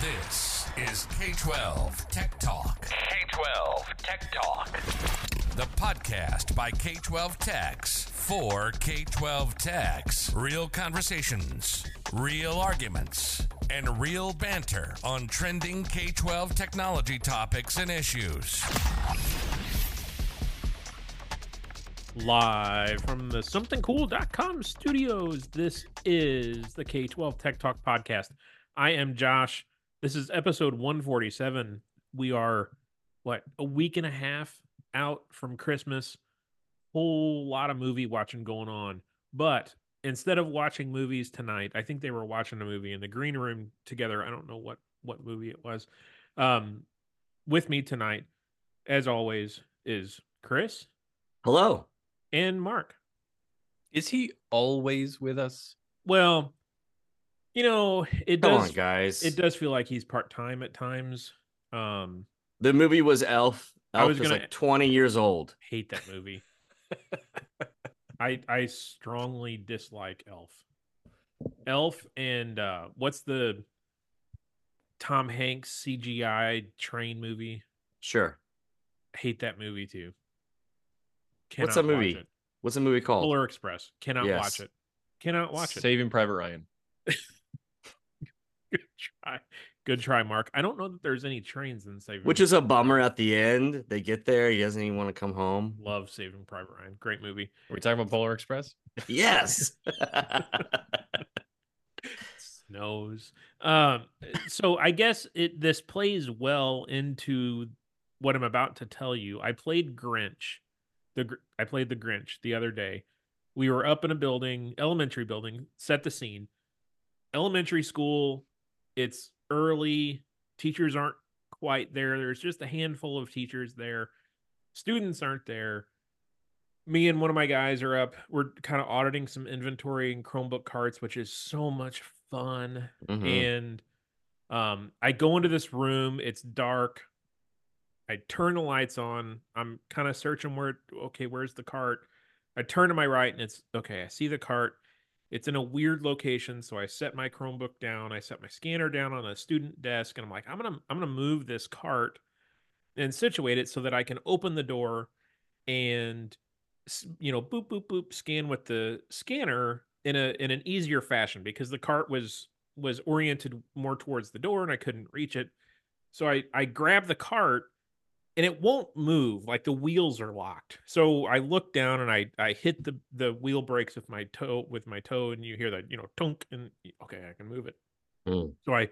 This is K 12 Tech Talk. K 12 Tech Talk. The podcast by K 12 Techs for K 12 Techs. Real conversations, real arguments, and real banter on trending K 12 technology topics and issues. Live from the somethingcool.com studios, this is the K 12 Tech Talk podcast. I am Josh. This is episode 147. We are, what, a week and a half out from Christmas. Whole lot of movie watching going on. But instead of watching movies tonight, I think they were watching a movie in the green room together. I don't know what what movie it was. Um, with me tonight, as always, is Chris Hello. and Mark. Is he always with us? Well, you know, it Come does on, guys. it does feel like he's part time at times. Um, The movie was Elf. I was gonna- like 20 years old. hate that movie. I I strongly dislike Elf. Elf and uh what's the Tom Hanks CGI train movie? Sure. Hate that movie too. What's Cannot that watch movie? it. What's the movie called? Polar Express. Cannot Yes. watch it. Cannot watch it. Saving Private Ryan. Good try. Good try, Mark. I don't know that there's any trains in Saving Which is a bummer at the end. They get there. He doesn't even want to come home. love Saving Private Ryan. Great movie. Are we talking about Polar Express? Yes. snows. Um, so I guess it this plays well into what I'm about to tell you. I played Grinch. The Gr- I played the Grinch the other day. We were up in a building, elementary building. Set the scene. Elementary school. It's early. Teachers aren't quite there. There's just a handful of teachers there. Students aren't there me and one of my guys are up. We're kind of auditing some inventory and Chromebook carts, which is so much fun. Mhm. And um, I go into this room. It's dark. I turn the lights on. I'm kind of searching where. Okay, where's the cart? I turn to my right, and it's okay. I see the cart. It's in a weird location, so I set my Chromebook down. I set my scanner down on a student desk, and I'm like, I'm gonna, I'm gonna move this cart and situate it so that I can open the door and you know boop boop boop scan with the scanner in a in an easier fashion because the cart was was oriented more towards the door and I couldn't reach it. So I I grab the cart and it won't move like the wheels are locked. So I look down and I I hit the the wheel brakes with my toe with my toe and you hear that you know tunk and okay I can move it. Mm. So I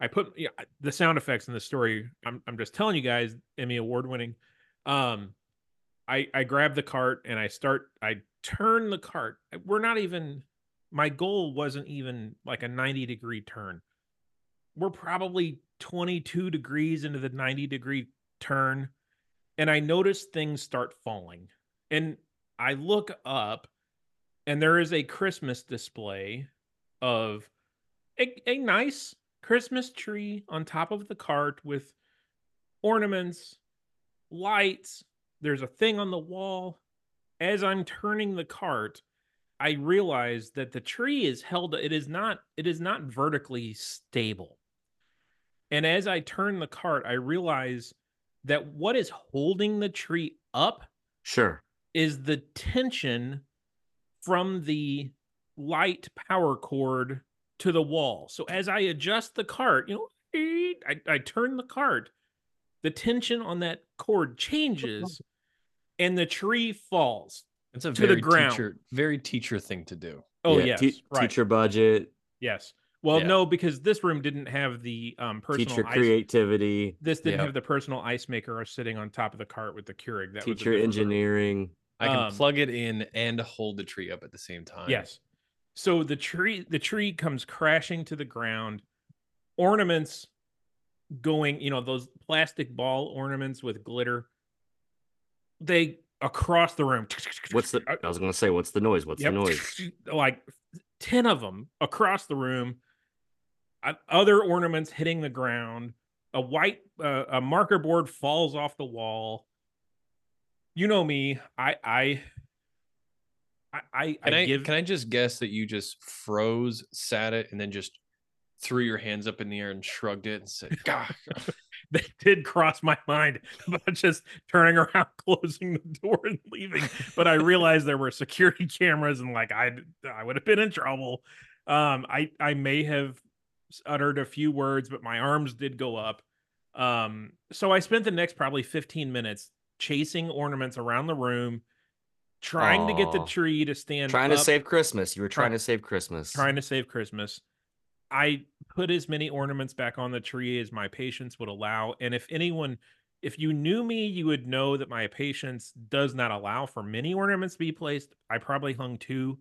I put yeah, the sound effects in the story. I'm I'm just telling you guys Emmy award winning. Um I I grab the cart and I start I turn the cart. We're not even my goal wasn't even like a 90 degree turn. We're probably 22 degrees into the 90 degree turn and I notice things start falling. And I look up and there is a Christmas display of a, a nice Christmas tree on top of the cart with ornaments, lights. There's a thing on the wall. As I'm turning the cart, I realize that the tree is held it is not it is not vertically stable. And as I turn the cart, I realize that what is holding the tree up Sure. is the tension from the light power cord to the wall. So as I adjust the cart, you know, I, I turn the cart, the tension on that cord changes and the tree falls. It's a To the very ground. teacher, very teacher thing to do. Oh, Yeah, yes. te- right. Teacher budget, Yes. Well, Yeah. no, because this room didn't have the um, personal teacher ice. creativity, This didn't Yeah. have the personal ice maker or sitting on top of the cart with the Keurig. That was a teacher different room. engineering. I can Um, plug it in and hold the tree up at the same time. Yes. So the tree the tree comes crashing to the ground. Ornaments going, you know, those plastic ball ornaments with glitter. They across the room. What's the? I was gonna say, what's the noise? What's Yep. the noise? Like 10 of them across the room. Other ornaments hitting the ground. A white uh, a marker board falls off the wall. You know me. I I I I, Can I, give can I just guess that you just froze, sat it, and then just threw your hands up in the air and shrugged it and said, "God." That did cross my mind about just turning around, closing the door, and leaving. But I realized there were security cameras, and like I, I would have been in trouble. Um, I, I may have uttered a few words, but my arms did go up. Um, so I spent the next probably 15 minutes chasing ornaments around the room, trying to get the tree to stand Trying to save Christmas. You were Try- trying to save Christmas. trying to save Christmas. I put as many ornaments back on the tree as my patience would allow. And if anyone, if you knew me, you would know that my patience does not allow for many ornaments to be placed. I probably hung two.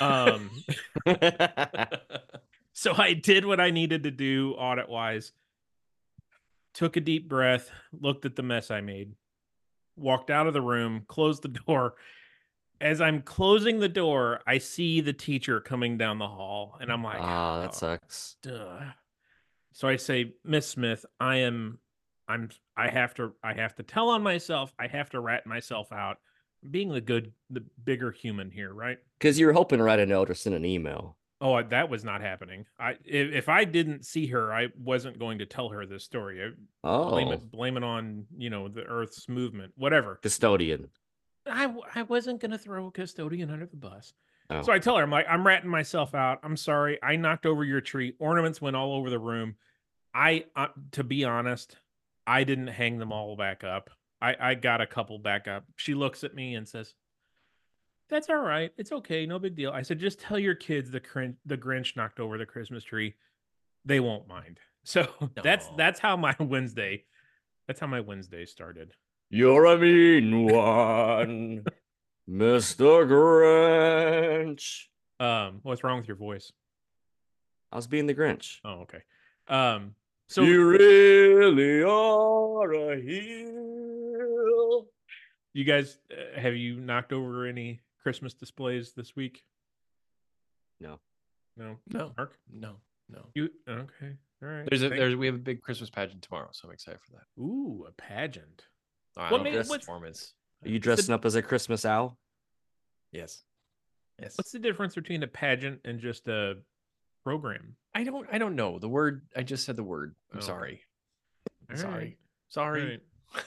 Um, so I did what I needed to do audit wise. Took a deep breath, looked at the mess I made, walked out of the room, closed the door. As I'm closing the door, I see the teacher coming down the hall, and I'm like, Ah, "Oh, that sucks. duh." So I say, Miss Smith, I am, I'm, I have to, I have to tell on myself. I have to rat myself out. Being the good, the bigger human here, right? Because you were hoping to write a note or send an email. Oh, that was not happening. I if, if I didn't see her, I wasn't going to tell her this story. I Oh, blame it blame it on, you know, the earth's movement, whatever. custodian. I I wasn't going to throw a custodian under the bus. Oh. So I tell her, I'm like, I'm ratting myself out. I'm sorry. I knocked over your tree. Ornaments went all over the room. I, uh, to be honest, I didn't hang them all back up. I, I got a couple back up. She looks at me and says, "That's all right. It's okay. No big deal." I said, "Just tell your kids the crin- the Grinch knocked over the Christmas tree. They won't mind." So that's that's how my Wednesday, that's how my Wednesday started. You're a mean one, Mr. Grinch. Um, what's wrong with your voice? I was being the Grinch. Oh, okay. Um, so you really are a heel. You guys, uh, have you knocked over any Christmas displays this week? No. No. No, Mark, no, no. you okay? All right. There's a Thank- there's we have a big Christmas pageant tomorrow, so I'm excited for that. ooh a pageant. I What don't made- what's- performance. Are you dressing up as a Christmas owl? Yes. Yes. What's the difference between a pageant and just a program? I don't I don't know. The word I just said the word. I'm Oh. sorry. All sorry. right, Sorry. all right.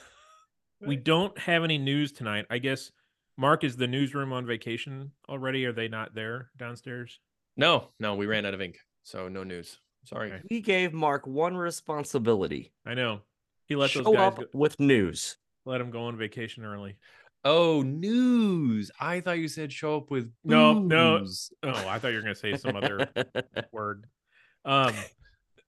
We don't have any news tonight. I guess Mark is the newsroom on vacation already. Are they not there downstairs? No, no, we ran out of ink. So no news. Sorry. Okay. We gave Mark one responsibility. I know. He let Show those guys up go, with news. let him go on vacation early. Oh, news. I thought you said show up with No, no. booze. Oh, I thought you were going to say some other word. Um,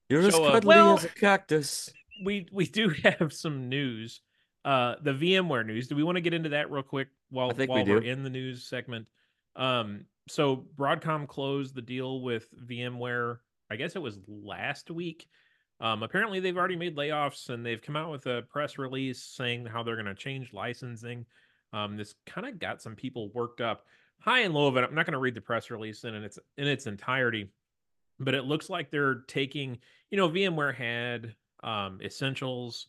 You're as cuddly Well- as a cactus. we we do have some news. Uh, the VMware news. Do we want to get into that real quick while I we while we're in the news segment? Um, so Broadcom closed the deal with VMware. I guess it was last week. Um, apparently they've already made layoffs and they've come out with a press release saying how they're going to change licensing. Um, this kind of got some people worked up, high and low of it. I'm not going to read the press release in its in its entirety, but it looks like they're taking. You know, VMware had um, Essentials,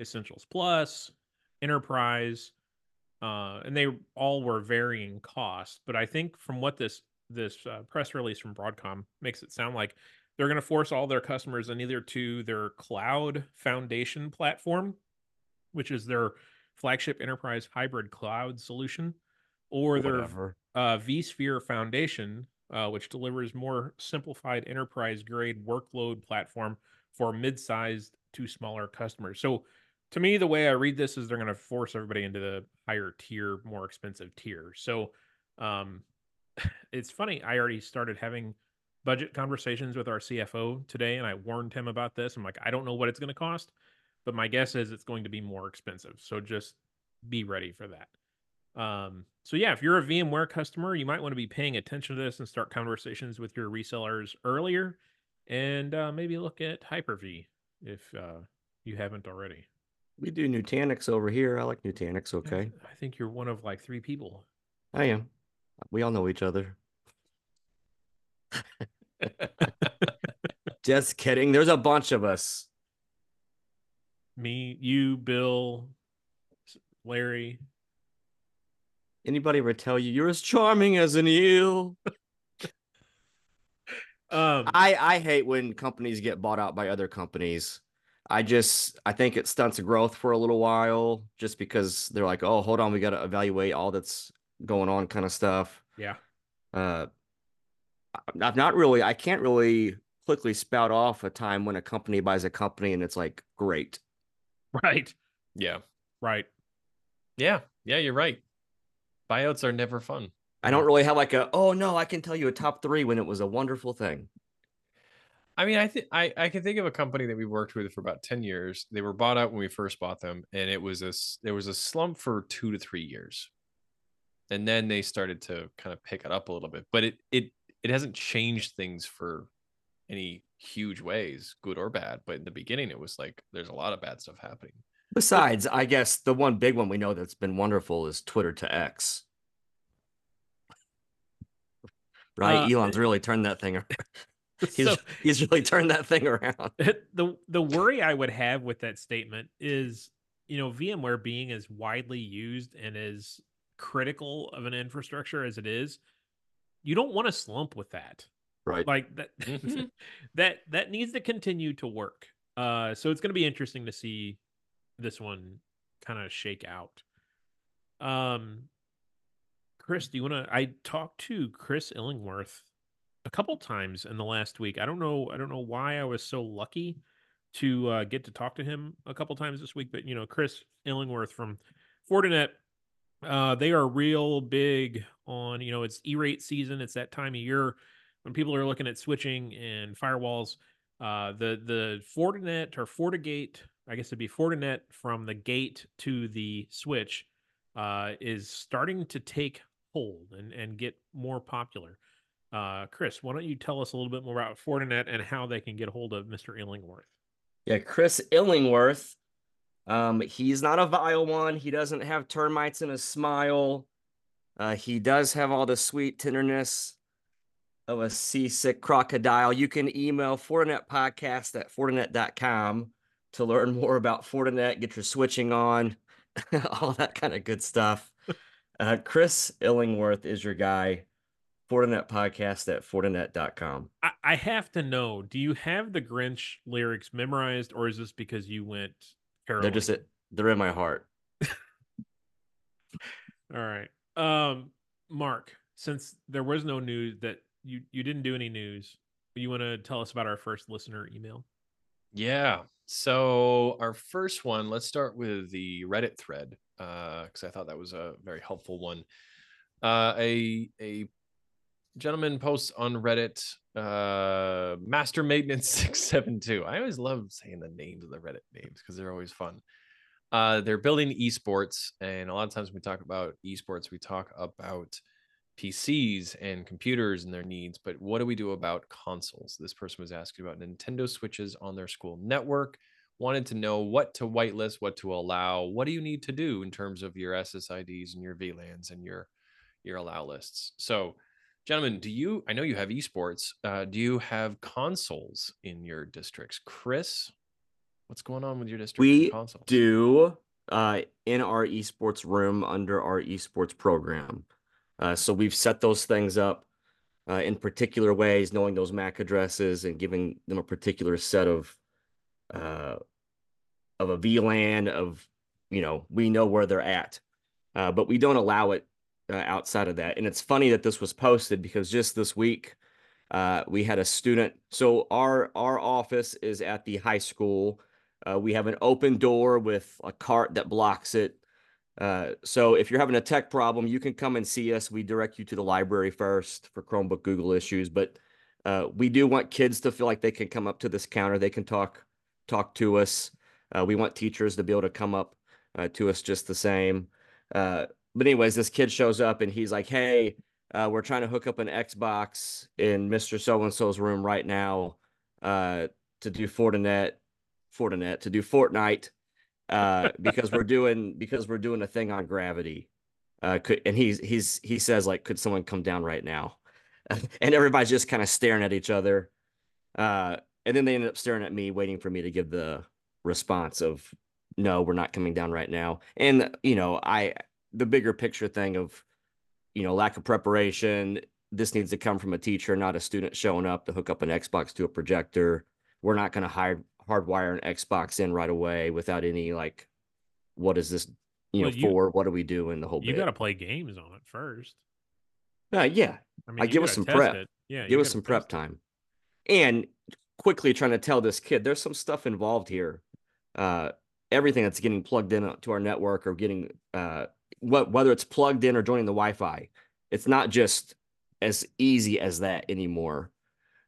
Essentials Plus, Enterprise, uh, and they all were varying cost. But I think from what this this uh, press release from Broadcom makes it sound like they're going to force all their customers in either to their cloud foundation platform, which is their flagship enterprise hybrid cloud solution, or their Whatever. uh, vSphere Foundation, uh, which delivers more simplified enterprise grade workload platform for mid-sized to smaller customers. So, to me, the way I read this is they're going to force everybody into the higher tier, more expensive tier. So, um, it's funny. I already started having budget conversations with our CFO today, and I warned him about this. I'm like, I don't know what it's going to cost, but my guess is it's going to be more expensive. So just be ready for that. Um, so yeah, if you're a VMware customer, you might want to be paying attention to this and start conversations with your resellers earlier, and uh, maybe look at Hyper-V if uh, you haven't already. We do Nutanix over here. I like Nutanix. Okay. I think you're one of like three people. I am. We all know each other. Just kidding. There's a bunch of us. Me, you, Bill, Larry. Anybody ever tell you you're as charming as an eel? Um, I I hate when companies get bought out by other companies. I just I think it stunts growth for a little while just because they're like, oh, hold on, we got to evaluate all that's going on, kind of stuff. yeah. Uh, I- I've not really, I can't really quickly spout off a time when a company buys a company and it's like great. Right. Yeah. Right. Yeah. Yeah, you're right. Buyouts are never fun. I don't really have like a oh no, I can tell you a top three when it was a wonderful thing. I mean, I think I I can think of a company that we worked with for about 10 years. They were bought out when we first bought them and it was a there was a slump for 2 to 3 years. And then they started to kind of pick it up a little bit, but it it it hasn't changed things for any huge ways, good or bad, but in the beginning it was like there's a lot of bad stuff happening. Besides, I guess the one big one we know that's been wonderful is Twitter to X. Right? Uh, Elon's really turned that thing around. He's, So- he's really turned that thing around. the the worry I would have with that statement is, you know, VMware being as widely used and as critical of an infrastructure as it is, you don't want to slump with that. Right. Like that Mhm. that that needs to continue to work. Uh so it's going to be interesting to see this one kind of shake out. Um Chris, do you want to I talked to Chris Illingworth a couple times in the last week. I don't know I don't know why I was so lucky to uh, get to talk to him a couple times this week, but you know, Chris Illingworth from Fortinet uh, they are real big on, you know, it's E-rate season. It's that time of year when people are looking at switching and firewalls. Uh, the the Fortinet or FortiGate, I guess it'd be Fortinet from the gate to the switch, uh, is starting to take hold and and get more popular. Uh, Chris, why don't you tell us a little bit more about Fortinet and how they can get hold of Mr. Illingworth? Yeah, Chris Illingworth. Um, he's not a vile one. He doesn't have termites in his smile. Uh, he does have all the sweet tenderness of a seasick crocodile. You can email Fortinet podcast at fortinet.com to learn more about Fortinet, get your switching on, all that kind of good stuff. Uh, Chris Illingworth is your guy. Fortinet podcast at fortinet.com. I, I have to know, do you have the Grinch lyrics memorized, or is this because you went They're just they're in my heart. All right. Um, Mark, since there was no news that you you didn't do any news, you want to tell us about our first listener email? Yeah. So our first one, let's start with the Reddit thread because I thought that was a very helpful one. Uh, a a gentleman posts on Reddit, uh, Master Maintenance six seven two. I always love saying the names of the Reddit names because they're always fun. Uh, they're building esports, and a lot of times when we talk about esports, we talk about PCs and computers and their needs, but what do we do about consoles? This person was asking about Nintendo Switches on their school network, wanted to know what to whitelist, what to allow, what do you need to do in terms of your SSIDs and your VLANs and your your allow lists. So, gentlemen, do you? I know you have esports. Uh, do you have consoles in your districts, Chris? What's going on with your district? We consoles? do uh, in our esports room under our esports program. Uh, so we've set those things up uh, in particular ways, knowing those MAC addresses and giving them a particular set of uh, of a VLAN of you know we know where they're at, uh, but we don't allow it uh, outside of that. And it's funny that this was posted because just this week uh, we had a student. So our our office is at the high school. Uh, we have an open door with a cart that blocks it. Uh, so if you're having a tech problem, you can come and see us. We direct you to the library first for Chromebook Google issues, but uh, we do want kids to feel like they can come up to this counter. They can talk talk to us. Uh, we want teachers to be able to come up to us just the same. Uh, but anyways, this kid shows up and he's like, "Hey, uh, we're trying to hook up an Xbox in Mister So and So's room right now uh, to do Fortinet, Fortinet to do Fortnite uh, because we're doing because we're doing a thing on gravity. Uh, could, and he's he's he says like, could someone come down right now? and everybody's just kind of staring at each other. Uh, and then they ended up staring at me, waiting for me to give the response of, no, we're not coming down right now. And you know, I the bigger picture thing of, you know, lack of preparation. this needs to come from a teacher, not a student showing up to hook up an Xbox to a projector. We're not going to hard hardwire an Xbox in right away without any like, what is this, you Well, know, you- for? What do we do in The whole You got to play games on it first. Uh, yeah, I mean, I give us some prep. it. Yeah, give us some prep it. time and quickly trying to tell this kid there's some stuff involved here uh everything that's getting plugged in to our network or getting uh what whether it's plugged in or joining the wi-fi it's not just as easy as that anymore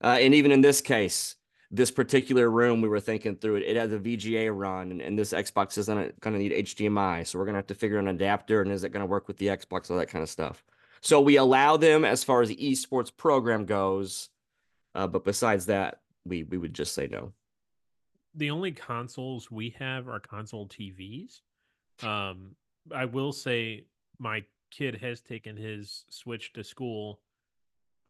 uh, and even in this case this particular room we were thinking through it it has a vga run and, and this xbox isn't going to need hdmi so we're going to have to figure out an adapter and is it going to work with the xbox all that kind of stuff so we allow them as far as the esports program goes uh, but besides that, we we would just say no. the only consoles we have are console TVs. Um, I will say my kid has taken his Switch to school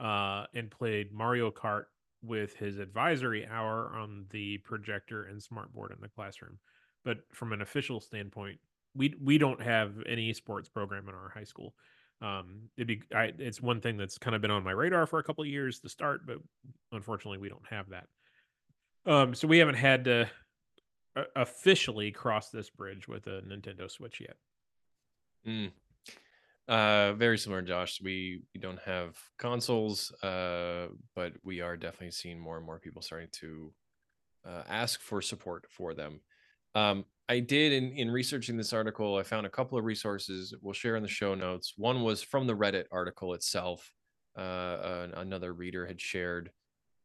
uh, and played Mario Kart with his advisory hour on the projector and smartboard in the classroom. But from an official standpoint, we we don't have any sports program in our high school. Um, it'd be I, it's one thing that's kind of been on my radar for a couple of years to start, but unfortunately, we don't have that. Um, so we haven't had to uh, officially cross this bridge with a Nintendo Switch yet. Mm. Uh, very similar, Josh. We we don't have consoles, uh, but we are definitely seeing more and more people starting to uh, ask for support for them. Um, I did in in researching this article. I found a couple of resources we'll share in the show notes. One was from the Reddit article itself. Uh, an- another reader had shared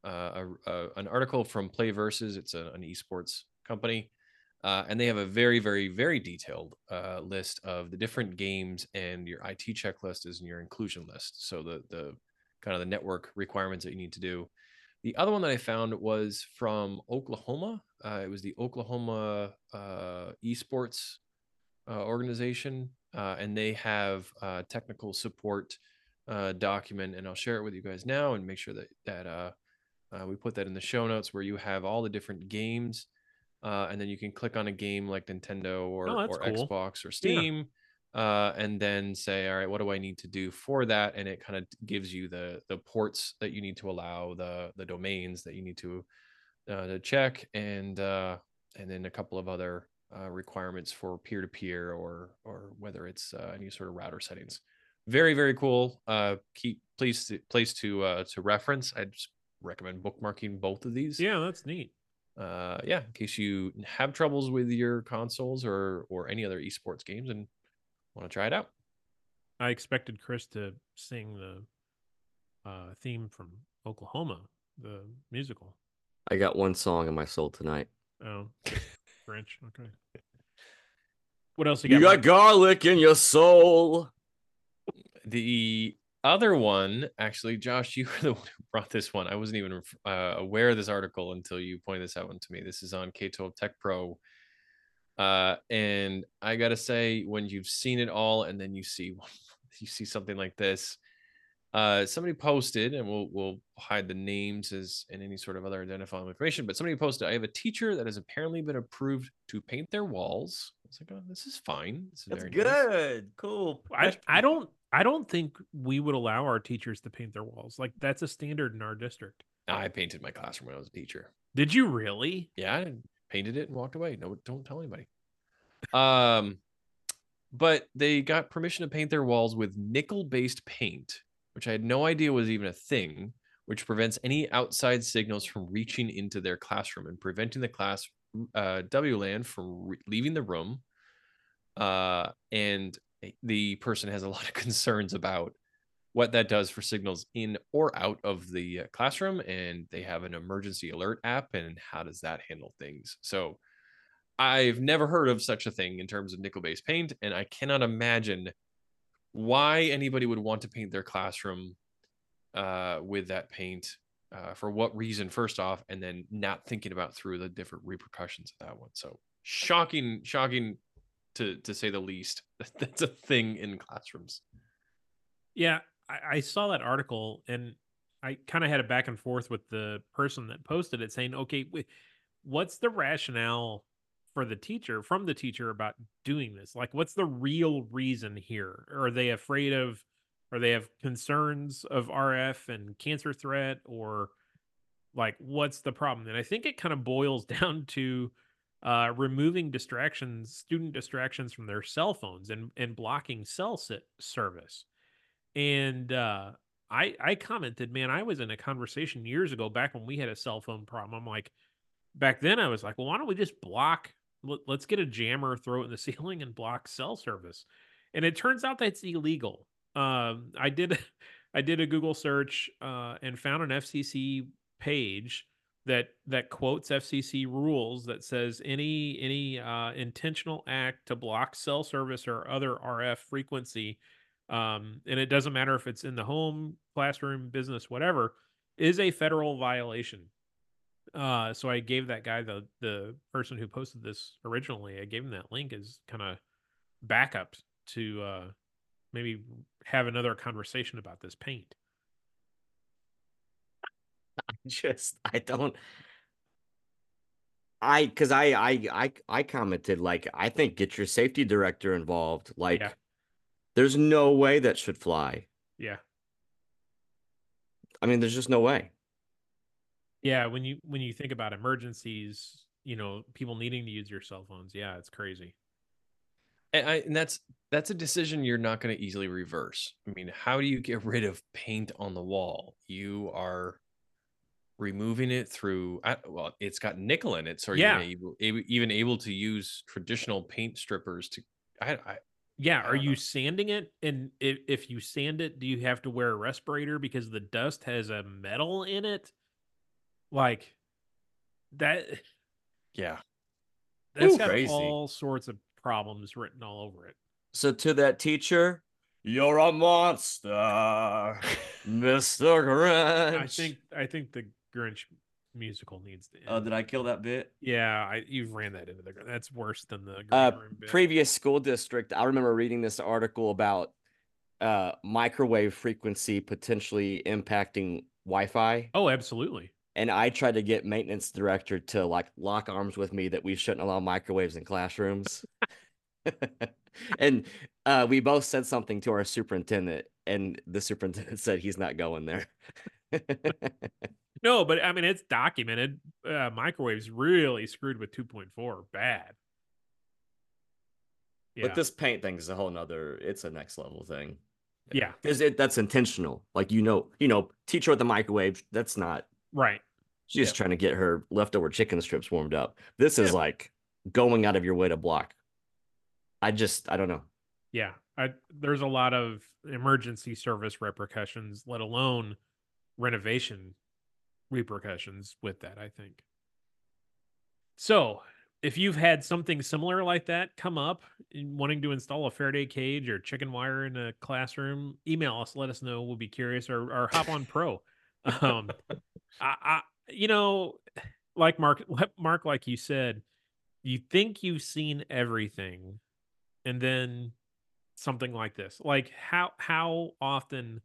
uh, a, a, an article from PlayVS. It's a, an esports company. Uh, and they have a very, very, very detailed uh, list of the different games and your IT checklist is in your inclusion list. So the the kind of the network requirements that you need to do. The other one that I found was from Oklahoma. Uh, it was the Oklahoma uh, esports uh, organization, uh, and they have technical support document, and I'll share it with you guys now and make sure that that we put that in the show notes where you have all the different games uh, and then you can click on a game like Nintendo or, Oh, or cool. Xbox or Steam, uh, and then say, all right, what do I need to do for that? And it kind of gives you the the ports that you need to allow, the the domains that you need to uh, to check, and uh, and then a couple of other uh, requirements for peer to peer or or whether it's uh, any sort of router settings. Very very cool. Uh, keep place to place to uh, to reference. I just recommend bookmarking both of these Yeah, that's neat. Uh yeah in case you have troubles with your consoles or or any other esports games and want to try it out I expected Chris to sing the uh, theme from Oklahoma, the musical. I got one song in my soul tonight. Oh, French. Okay. What else you got? You got? got Mike? garlic in your soul. the other one actually josh you were the one who brought this one i wasn't even uh, aware of this article until you pointed this out one to me this is on k12 tech pro uh and i gotta say when you've seen it all and then you see you see something like this uh somebody posted and we'll we'll hide the names as and any sort of other identifying information but somebody posted i have a teacher that has apparently been approved to paint their walls i was like oh this is fine this is That's very good. nice. Cool. I, I don't I don't think we would allow our teachers to paint their walls. Like that's a standard in our district. i painted my classroom when i was a teacher Did you really? yeah I painted it and walked away no don't tell anybody um but they got permission to paint their walls with nickel based paint which i had no idea was even a thing which prevents any outside signals from reaching into their classroom and preventing the class uh, wlan from re- leaving the room uh, and the person has a lot of concerns about what that does for signals in or out of the uh, classroom and they have an emergency alert app and how does that handle things? So i've never heard of such a thing in terms of nickel based paint and i cannot imagine why anybody would want to paint their classroom uh, with that paint uh, for what reason first off and then not thinking about through the different repercussions of that one. So shocking shocking to to say the least that's a thing in classrooms Yeah, I, I saw that article and I kind of had a back and forth with the person that posted it saying, okay, what's the rationale for the teacher from the teacher about doing this? Like, what's the real reason here? Are they afraid of or they have concerns of RF and cancer threat or like what's the problem? And I think it kind of boils down to uh, removing distractions, student distractions from their cell phones and and blocking cell service. And uh, I I commented, man, I was in a conversation years ago back when we had a cell phone problem. I'm like, back then I was like, well, why don't we just block? Let, let's get a jammer, throw it in the ceiling, and block cell service. And it turns out that's illegal. Um, I did I did a Google search uh, and found an FCC page that that quotes FCC rules that says any any uh, intentional act to block cell service or other RF frequency, um, and it doesn't matter if it's in the home, classroom, business, whatever, is a federal violation. Uh, so I gave that guy the the person who posted this originally. I gave him that link as kind of backup to uh, maybe have another conversation about this paint. I just I don't I because I, I I I commented like I think get your safety director involved. Like Yeah. there's no way that should fly. Yeah. I mean, there's just no way. Yeah, when you when you think about emergencies, you know, people needing to use your cell phones, yeah, it's crazy. And, I, and that's that's a decision you're not going to easily reverse. I mean, how do you get rid of paint on the wall? You are removing it through. I, well, it's got nickel in it, so are Yeah. you able, able, even able to use traditional paint strippers to? I, I Yeah, I are don't you sanding it? And if if you sand it, do you have to wear a respirator because the dust has a metal in it? Like that yeah. that's Ooh, got crazy. all sorts of problems written all over it. So to that teacher, you're a monster, Mr. Grinch. I think I think the Grinch musical needs to end. Oh, did I kill that bit? yeah, I you've ran that into the ground. That's worse than the uh, bit. previous school district, I remember reading this article about uh, microwave frequency potentially impacting Wi-Fi, oh, absolutely. and I tried to get maintenance director to like lock arms with me that we shouldn't allow microwaves in classrooms. and uh, we both said something to our superintendent, and the superintendent said he's not going there. No, but I mean it's documented. Uh, microwaves really screwed with 2.4 bad. Yeah. But this paint thing is a whole nother. It's a next level thing. yeah, Because it that's intentional. Like you know, you know, teacher with the microwave. That's not. right. She's just trying to get her leftover chicken strips warmed up. This is Yeah. like going out of your way to block. I just I don't know. Yeah, I, there's a lot of emergency service repercussions, let alone renovation repercussions with that. I think. So, if you've had something similar like that come up, wanting to install a Faraday cage or chicken wire in a classroom, email us. Let us know. We'll be curious, or, or hop on Pro. Um, I, I, you know, like Mark, Mark, like you said, you think you've seen everything, and then something like this like how how often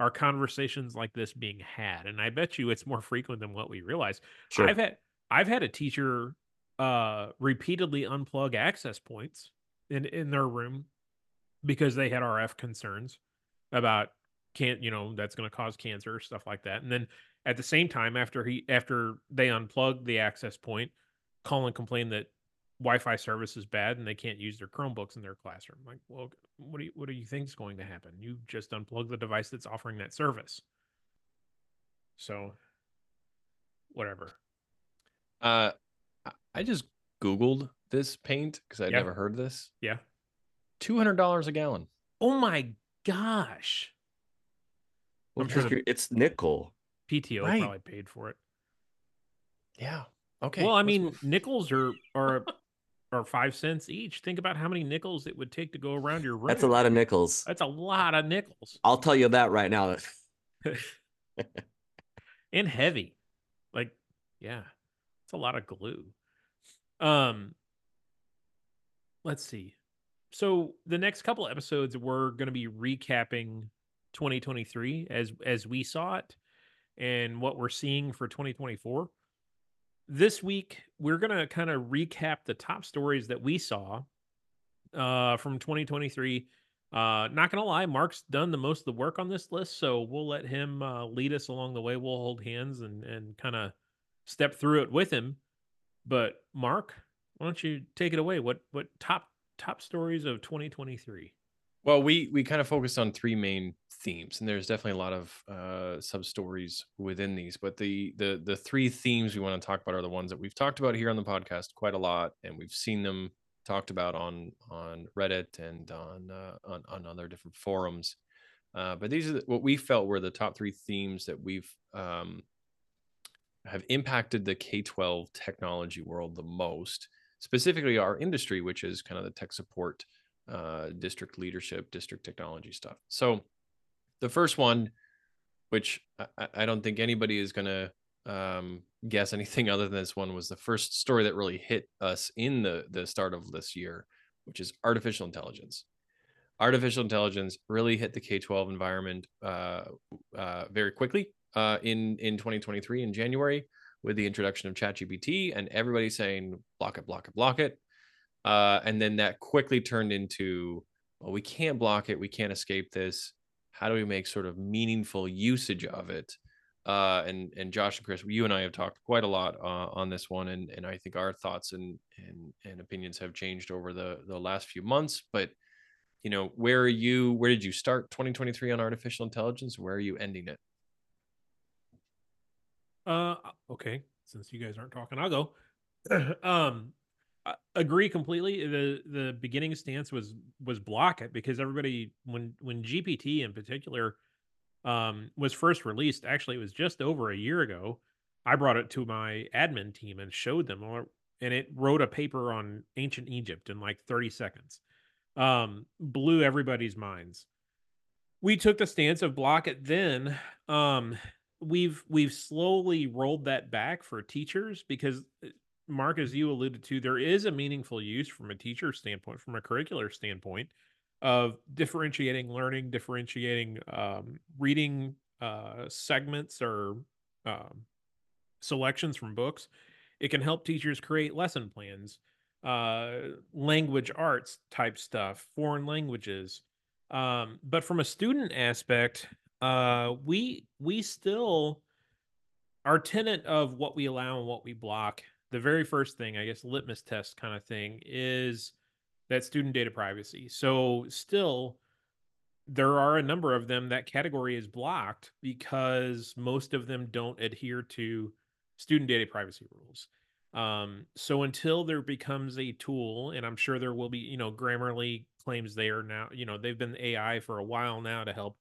are conversations like this being had and i bet you it's more frequent than what we realize Sure. i've had i've had a teacher uh repeatedly unplug access points in in their room because they had rf concerns about can't you know that's going to cause cancer stuff like that and then at the same time after he after they unplugged the access point Colin complained that Wi-Fi service is bad and they can't use their Chromebooks in their classroom. Like, well, what do you what do you think is going to happen? You just unplug the device that's offering that service. So, whatever. Uh, I- I just Googled this paint because I'd Yeah. never heard this. Yeah. Two hundred dollars a gallon. Oh my gosh. Well, I'm sure the- it's nickel. PTO Right. probably paid for it. Yeah. Okay. well, I mean, nickels are are are five cents each. Think about how many nickels it would take to go around your room. That's a lot of nickels. That's a lot of nickels. I'll tell you that right now. and heavy. Like, yeah, it's a lot of glue. Um, let's see. So the next couple episodes, we're going to be recapping 2023 as as we saw it, and what we're seeing for 2024. This week, we're going to kind of recap the top stories that we saw uh, from 2023 Uh, not gonna lie, Mark's done the most of the work on this list, so we'll let him uh, lead us along the way. We'll hold hands and and kind of step through it with him. But Mark, why don't you take it away? What what top top stories of 2023? Well, we we kind of focused on three main themes, and there's definitely a lot of uh, sub stories within these. But the the the three themes we want to talk about are the ones that we've talked about here on the podcast quite a lot, and we've seen them talked about on on Reddit and on uh, on, on other different forums. Uh, but these are what we felt were the top three themes that we've um, have impacted the K twelve technology world the most, specifically our industry, which is kind of the tech support uh, district leadership, district technology stuff. So the first one, which I, I don't think anybody is going to um, guess anything other than this one, was the first story that really hit us in the the start of this year, which is artificial intelligence. Artificial intelligence really hit the K twelve environment uh, uh, very quickly uh, in in 2023 in January with the introduction of ChatGPT, and everybody saying block it, block it, block it. Uh, and then that quickly turned into, well, we can't block it. We can't escape this. How do we make sort of meaningful usage of it? Uh, and and Josh and Chris, you and I have talked quite a lot uh, on this one, and and I think our thoughts and and and opinions have changed over the the last few months. But you know, where are you? Where did you start 2023 on artificial intelligence? Where are you ending it? Uh, okay. Since you guys aren't talking, I'll go. um, agree completely. The the beginning stance was was block it because everybody when when GPT in particular um was first released, actually it was just over a year ago. I brought it to my admin team and showed them and it wrote a paper on ancient Egypt in like 30 seconds. Um blew everybody's minds. We took the stance of block it then. Um we've we've slowly rolled that back for teachers because uh, Mark, as you alluded to, there is a meaningful use from a teacher standpoint, from a curricular standpoint, of differentiating learning, differentiating um, reading uh, segments or um, selections from books. It can help teachers create lesson plans, uh, language arts type stuff, foreign languages. Um, but from a student aspect, uh, we we still our tenet of what we allow and what we block the very first thing, I guess, litmus test kind of thing is that student data privacy. So, still, there are a number of them that category is blocked because most of them don't adhere to student data privacy rules. Um, so until there becomes a tool, and I'm sure there will be, you know, Grammarly claims they are now, you know, they've been AI for a while now to help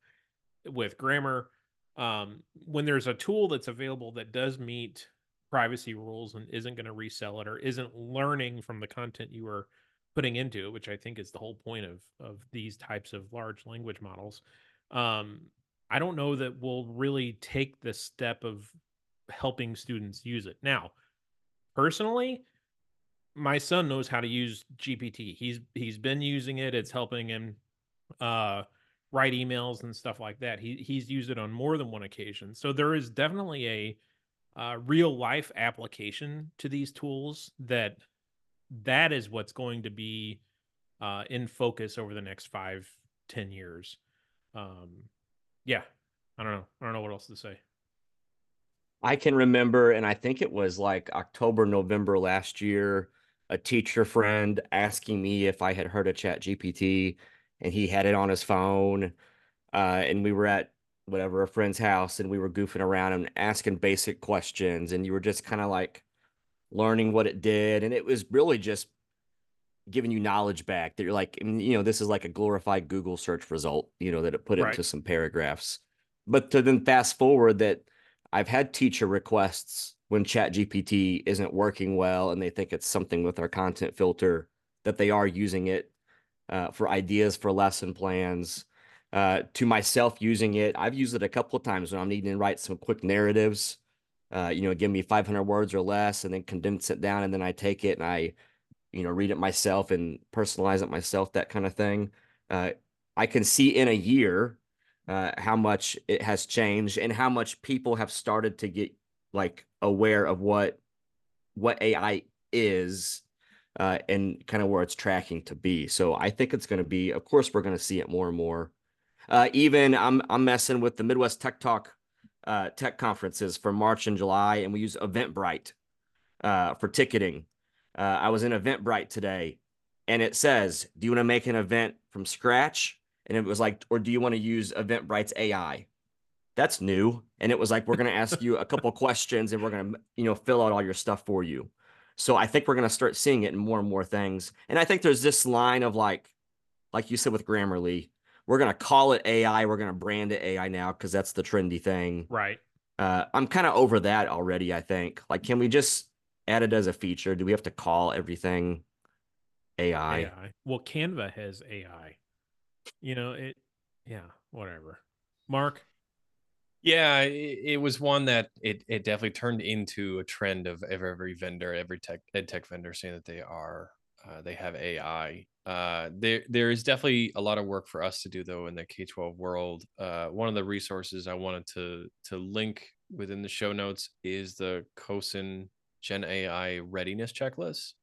with grammar. Um, when there's a tool that's available that does meet privacy rules and isn't going to resell it or isn't learning from the content you are putting into it, which I think is the whole point of of these types of large language models. Um, I don't know that we'll really take the step of helping students use it. Now, personally, my son knows how to use GPT. He's he's been using it. It's helping him uh, write emails and stuff like that. He he's used it on more than one occasion. So there is definitely a uh, real life application to these tools that that is what's going to be uh, in focus over the next five ten years. Um yeah i don't know. I don't know what else to say. I can remember and i think it was like october november last year a teacher friend asking me if i had heard of chat gpt and he had it on his phone uh, and we were at whatever a friend's house and we were goofing around and asking basic questions and you were just kind of like learning what it did and it was really just giving you knowledge back that you're like you know this is like a glorified google search result you know that it put right. into some paragraphs but to then fast forward that i've had teacher requests when chat gpt isn't working well and they think it's something with our content filter that they are using it uh, for ideas for lesson plans uh, to myself using it. I've used it a couple of times when I'm needing to write some quick narratives. Uh, you know, give me 500 words or less, and then condense it down, and then I take it and I, you know, read it myself and personalize it myself. That kind of thing. Uh, I can see in a year uh, how much it has changed and how much people have started to get like aware of what what AI is uh, and kind of where it's tracking to be. So I think it's going to be, of course, we're going to see it more and more. Uh, even I'm I'm messing with the Midwest Tech Talk uh, tech conferences for March and July, and we use Eventbrite uh, for ticketing. Uh, I was in Eventbrite today, and it says, "Do you want to make an event from scratch?" And it was like, "Or do you want to use Eventbrite's AI?" That's new, and it was like, "We're going to ask you a couple questions, and we're going to, you know, fill out all your stuff for you." So I think we're going to start seeing it in more and more things. And I think there's this line of like, like you said with Grammarly, we're going to call it AI. We're going to brand it AI now because that's the trendy thing. Right. Uh, I'm kind of over that already. I think. Like, can we just add it as a feature? Do we have to call everything AI? AI. Well, Canva has AI. You know it. Yeah. Whatever. Mark. Yeah, it, it, was one that it it definitely turned into a trend of every vendor, every tech ed tech vendor saying that they are uh, they have AI. Uh, there there is definitely a lot of work for us to do though in the K twelve world. Uh, one of the resources I wanted to to link within the show notes is the CoSN Gen AI readiness checklist.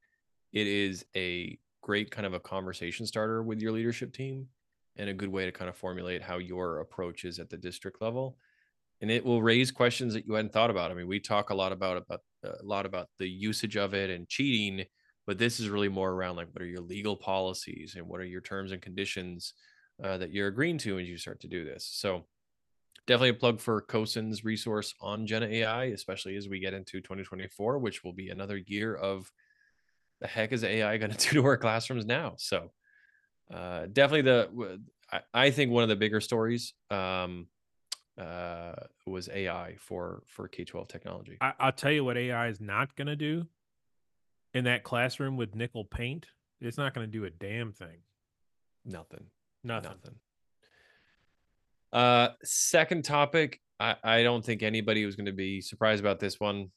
It is a great kind of a conversation starter with your leadership team and a good way to kind of formulate how your approach is at the district level and it will raise questions that you hadn't thought about. I mean, we talk a lot about about a lot about the usage of it and cheating, but this is really more around like what are your legal policies and what are your terms and conditions uh, that you're agreeing to as you start to do this. So definitely a plug for CoSN's resource on Gen AI, especially as we get into 2024, which will be another year of the heck is AI going to do to our classrooms now? So uh, definitely the I, I think one of the bigger stories. Um, uh, was AI for for K twelve technology. I, will tell you what AI is not going to do in that classroom with nickel paint. It's not going to do a damn thing. Nothing. Nothing. Nothing. Uh, second topic. I, I don't think anybody was going to be surprised about this one.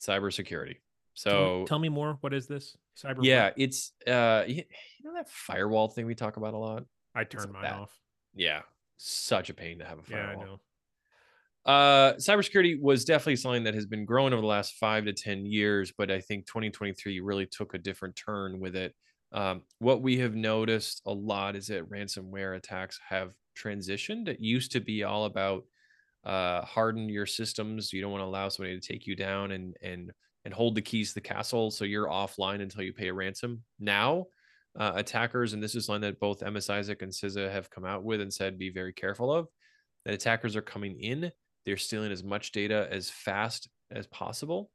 Cybersecurity. So tell me, tell me more. What is this? Cyber. Yeah, it's uh, you, you know that firewall thing we talk about a lot. I turn mine that. off. Yeah, such a pain to have a firewall. Yeah, I know. Uh, cybersecurity was definitely something that has been growing over the last five to 10 years, but I think 2023 really took a different turn with it. Um, what we have noticed a lot is that ransomware attacks have transitioned. It used to be all about uh, harden your systems. You don't want to allow somebody to take you down and and and hold the keys to the castle, so you're offline until you pay a ransom. Now, uh, attackers, and this is one that both MS-ISAC and CISA have come out with and said be very careful of. That attackers are coming in they're stealing as much data as fast as possible,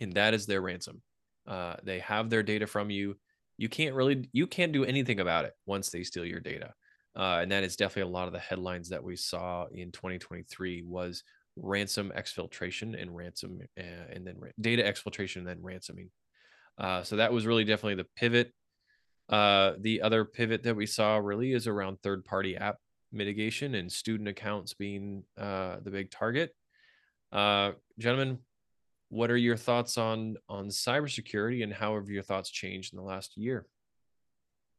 and that is their ransom. Uh, they have their data from you. You can't really, you can't do anything about it once they steal your data. Uh, and that is definitely a lot of the headlines that we saw in 2023 was ransom exfiltration and ransom, uh, and then ra- data exfiltration and then ransoming. Uh, so that was really definitely the pivot. Uh, the other pivot that we saw really is around third party app mitigation and student accounts being uh, the big target. Uh, gentlemen, what are your thoughts on on cybersecurity and how have your thoughts changed in the last year?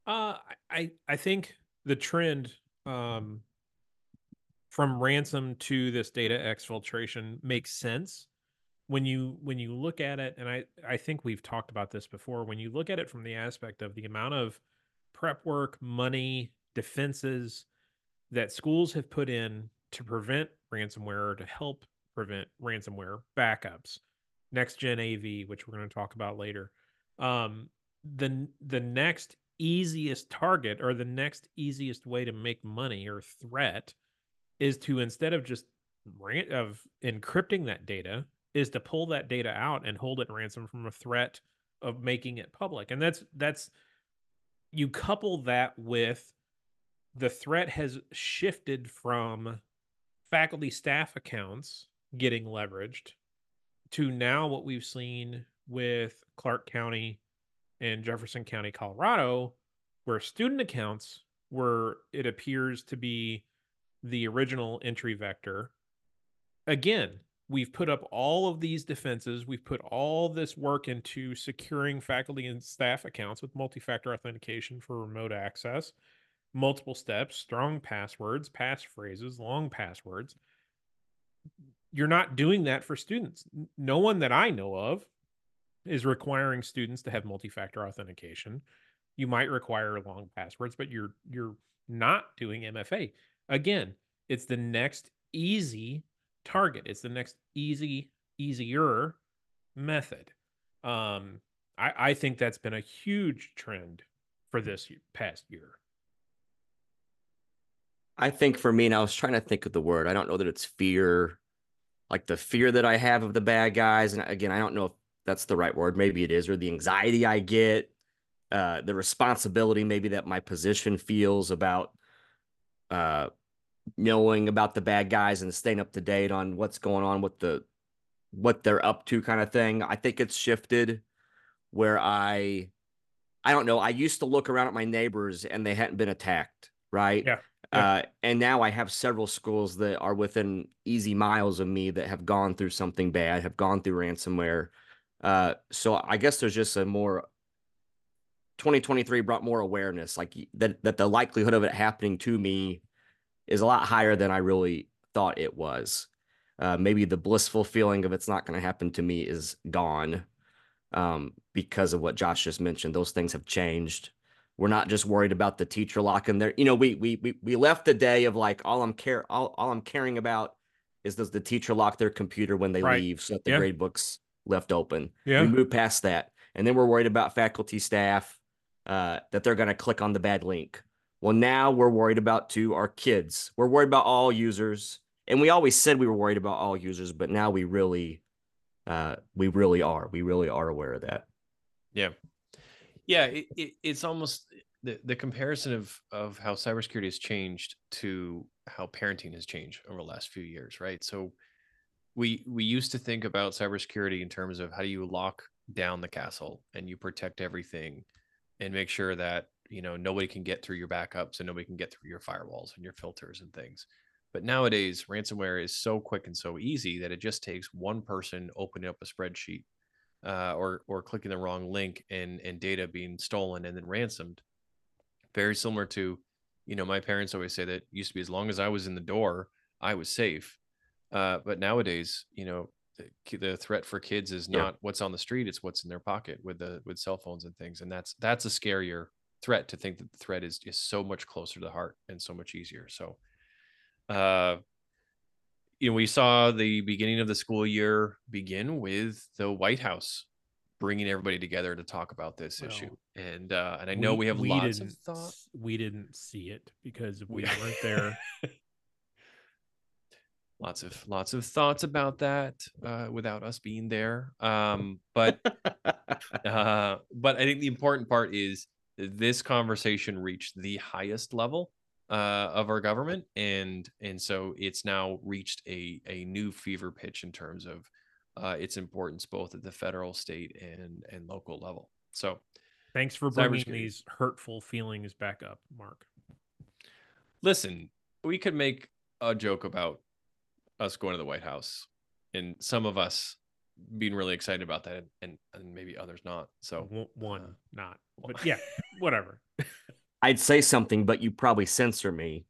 Uh, I I think the trend um, from ransom to this data exfiltration makes sense when you when you look at it and i i think we've talked about this before when you look at it from the aspect of the amount of prep work money defenses that schools have put in to prevent ransomware or to help prevent ransomware backups. Next gen av which we're going to talk about later. Um, the the next easiest target or the next easiest way to make money or threat is to instead of just rant of encrypting that data is to pull that data out and hold it ransom from a threat of making it public. And that's that's you couple that with the threat has shifted from faculty staff accounts getting leveraged to now what we've seen with Clark County and Jefferson County, Colorado, where student accounts were, it appears to be the original entry vector. Again, we've put up all of these defenses. We've put all this work into securing faculty and staff accounts with multi factor authentication for remote access multiple steps, strong passwords, passphrases, long passwords. You're not doing that for students. No one that I know of is requiring students to have multi-factor authentication. You might require long passwords, but you're you're not doing MFA. Again, it's the next easy target. It's the next easy easier method. Um, I, I think that's been a huge trend for this past year. I think for me, and I was trying to think of the word. I don't know that it's fear, like the fear that I have of the bad guys. And again, I don't know if that's the right word. Maybe it is, or the anxiety I get, uh, the responsibility maybe that my position feels about uh, knowing about the bad guys and staying up to date on what's going on with the what they're up to kind of thing. I think it's shifted where I I don't know, I used to look around at my neighbors and they hadn't been attacked, right? Yeah. Uh, and now I have several schools that are within easy miles of me that have gone through something bad, have gone through ransomware. Uh, so I guess there's just a more 2023 brought more awareness, like that that the likelihood of it happening to me is a lot higher than I really thought it was. Uh, maybe the blissful feeling of it's not going to happen to me is gone um, because of what Josh just mentioned. Those things have changed. We're not just worried about the teacher locking there. You know, we we we we left the day of like all I'm care all, all I'm caring about is does the teacher lock their computer when they Right. leave so that the Yeah. grade books left open. Yeah. We move past that. And then we're worried about faculty staff uh, that they're going to click on the bad link. Well, now we're worried about too our kids. We're worried about all users. And we always said we were worried about all users, but now we really uh, we really are. We really are aware of that. Yeah, yeah. It, it, it's almost the the comparison of of how cybersecurity has changed to how parenting has changed over the last few years, right? So we we used to think about cybersecurity in terms of how do you lock down the castle and you protect everything and make sure that you know nobody can get through your backups and nobody can get through your firewalls and your filters and things. But nowadays, ransomware is so quick and so easy that it just takes one person opening up a spreadsheet uh, or or clicking the wrong link and and data being stolen and then ransomed. Very similar to, you know, my parents always say that used to be as long as I was in the door, I was safe. Uh, but nowadays, you know, the, the threat for kids is Yeah. not what's on the street; it's what's in their pocket with the with cell phones and things, and that's that's a scarier threat to think that the threat is is so much closer to the heart and so much easier. So, uh, you know, we saw the beginning of the school year begin with the White House bringing everybody together to talk about this issue. And uh, and I know we, have lots of didn't We didn't see it because we We- weren't there. lots of lots of thoughts about that uh, without us being there. Um, but uh, but I think the important part is this conversation reached the highest level uh, of our government, and and so it's now reached a a new fever pitch in terms of uh, its importance both at the federal, state, and and local level. So Thanks for bringing these hurtful feelings back up, Mark. listen, we could make a joke about us going to the White House, and some of us being really excited about that, and and maybe others not. So One- one, uh, not. But yeah, whatever. I'd say something, but you probably censor me.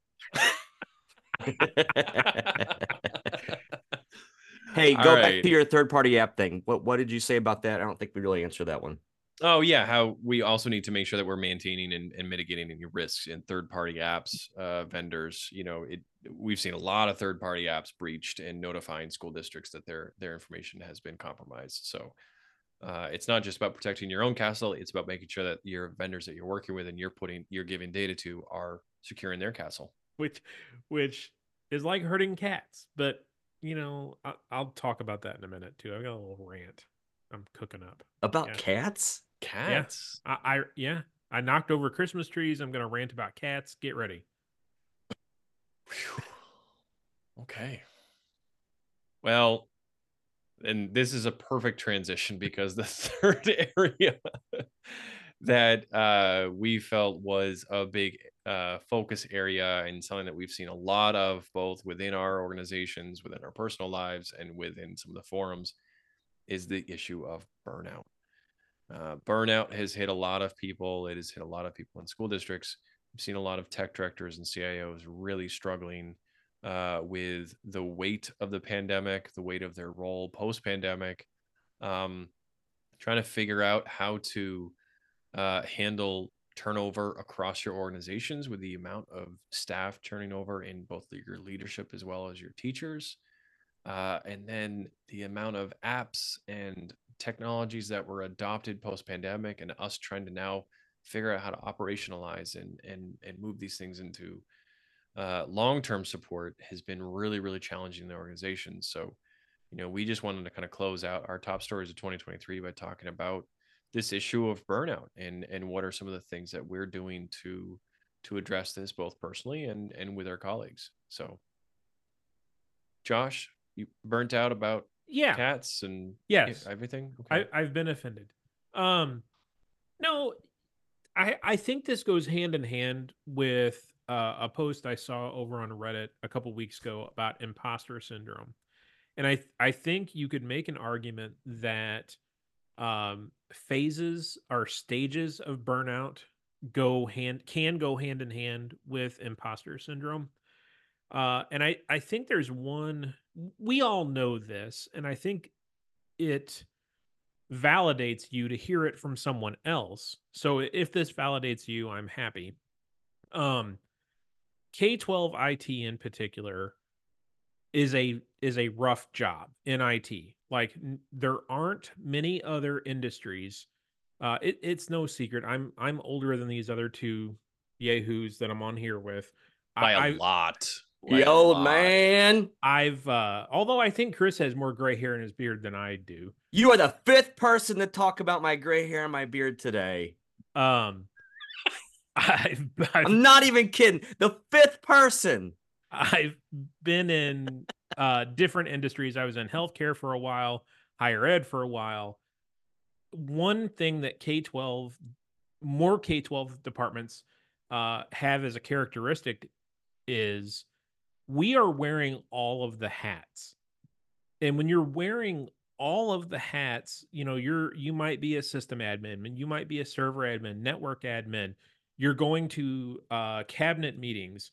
hey, go back to your third party app thing. What what did you say about that? I don't think we really answered that one. Oh yeah, how we also need to make sure that we're maintaining and, and mitigating any risks in third party apps, uh, vendors. You know, it we've seen a lot of third party apps breached and notifying school districts that their their information has been compromised. So uh, it's not just about protecting your own castle; it's about making sure that your vendors that you're working with and you're putting you're giving data to are securing their castle. Which, which is like hurting cats. But you know, I, I'll talk about that in a minute too. I got a little rant. I'm cooking up. About Yeah. cats? Cats. I, I yeah. I knocked over Christmas trees. I'm gonna rant about cats. Get ready. Phew. Okay. Well, and this is a perfect transition because the third area that uh, we felt was a big uh, focus area and something that we've seen a lot of both within our organizations, within our personal lives, and within some of the forums is the issue of burnout. Uh, burnout has hit a lot of people. It has hit a lot of people in school districts. We've seen a lot of tech directors and CIOs really struggling uh, with the weight of the pandemic, the weight of their role post pandemic, um, trying to figure out how to uh, handle turnover across your organizations with the amount of staff turning over in both your leadership as well as your teachers. Uh, and then the amount of apps and technologies that were adopted post pandemic and us trying to now figure out how to operationalize and and and move these things into uh, long-term support has been really really challenging in the organization. So you know we just wanted to kind of close out our top stories of 2023 by talking about this issue of burnout and and what are some of the things that we're doing to to address this both personally and and with our colleagues. So josh you burnt out about yeah. cats and yes. everything? Okay. I, i've been offended. Um no i i think this goes hand in hand with uh, a post i saw over on reddit a couple weeks ago about imposter syndrome and i i think you could make an argument that um phases or stages of burnout go hand can go hand in hand with imposter syndrome uh, and I, I think there's one, we all know this, and I think it validates you to hear it from someone else. So if this validates you, I'm happy. Um, K12 IT in particular is a is a rough job in IT. Like n- there aren't many other industries. Uh, it, it's no secret. I'm I'm older than these other two yahoos that I'm on here with by a I, lot. Yo, man. I've uh although I think Chris has more gray hair in his beard than I do. You are the fifth person to talk about my gray hair and my beard today. Um I've, I've I'm not even kidding. The fifth person. I've been in uh different industries. I was in healthcare for a while, higher ed for a while. One thing that K12 more K12 departments uh have as a characteristic is we are wearing all of the hats. And when you're wearing all of the hats, you know, you're you might be a system admin, and you might be a server admin, network admin. You're going to uh, cabinet meetings,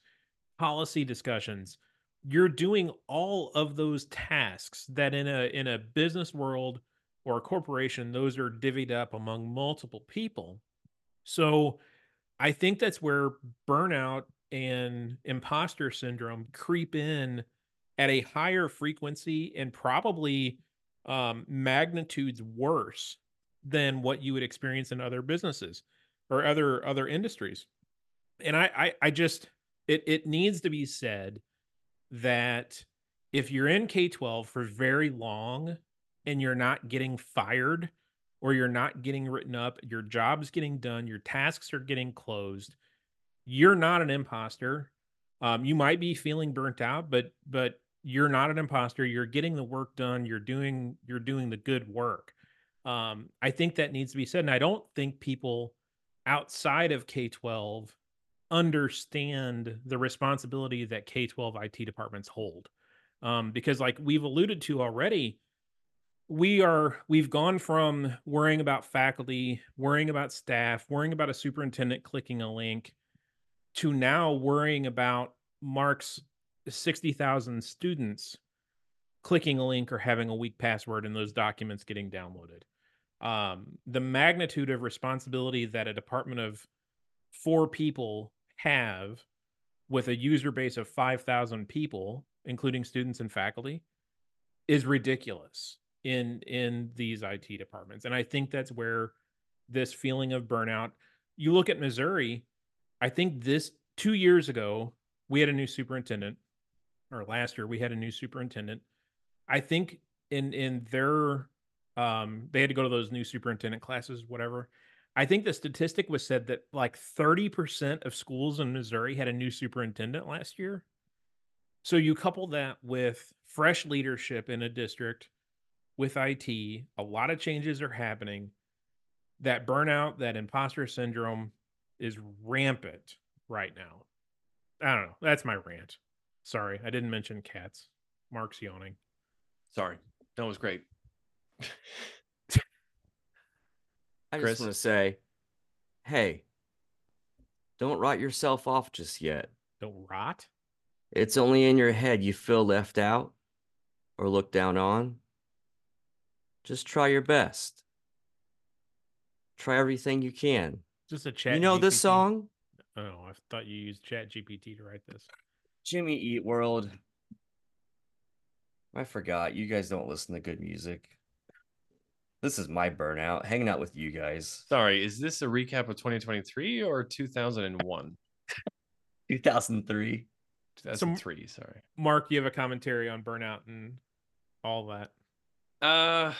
policy discussions. You're doing all of those tasks that in a in a business world or a corporation, those are divvied up among multiple people. So I think that's where burnout and imposter syndrome creep in at a higher frequency and probably um, magnitudes worse than what you would experience in other businesses or other other industries. And I, I, I just it it needs to be said that if you're in K 12 for very long and you're not getting fired or you're not getting written up, your job's getting done, your tasks are getting closed, you're not an imposter. Um, you might be feeling burnt out, but but you're not an imposter. You're getting the work done. You're doing you're doing the good work. Um, I think that needs to be said, and I don't think people outside of K twelve understand the responsibility that K twelve IT departments hold, um, because like we've alluded to already, we are we've gone from worrying about faculty, worrying about staff, worrying about a superintendent clicking a link to now worrying about Mark's 60,000 students clicking a link or having a weak password and those documents getting downloaded. Um, the magnitude of responsibility that a department of four people have with a user base of 5,000 people, including students and faculty, is ridiculous in in these IT departments. And I think that's where this feeling of burnout. You look at Missouri, I think this two years ago, we had a new superintendent, or last year we had a new superintendent. I think in in their um they had to go to those new superintendent classes, whatever. I think the statistic was said that like 30% of schools in Missouri had a new superintendent last year. So you couple that with fresh leadership in a district with IT, a lot of changes are happening. That burnout, that imposter syndrome, is rampant right now. I don't know. That's my rant. Sorry, I didn't mention cats. Mark's yawning. Sorry. That was great. I Chris? just want to say, hey, don't rot yourself off just yet. Don't rot? It's only in your head you feel left out or looked down on. Just try your best. Try everything you can. Just a chat. you know this song? Oh, I thought you used Chat GPT to write this. Jimmy Eat World. I forgot. You guys don't listen to good music. This is my burnout, hanging out with you guys. Sorry, is this a recap of 2023 or 2001? 2003. 2003, sorry. Mark, you have a commentary on burnout and all that. Uh,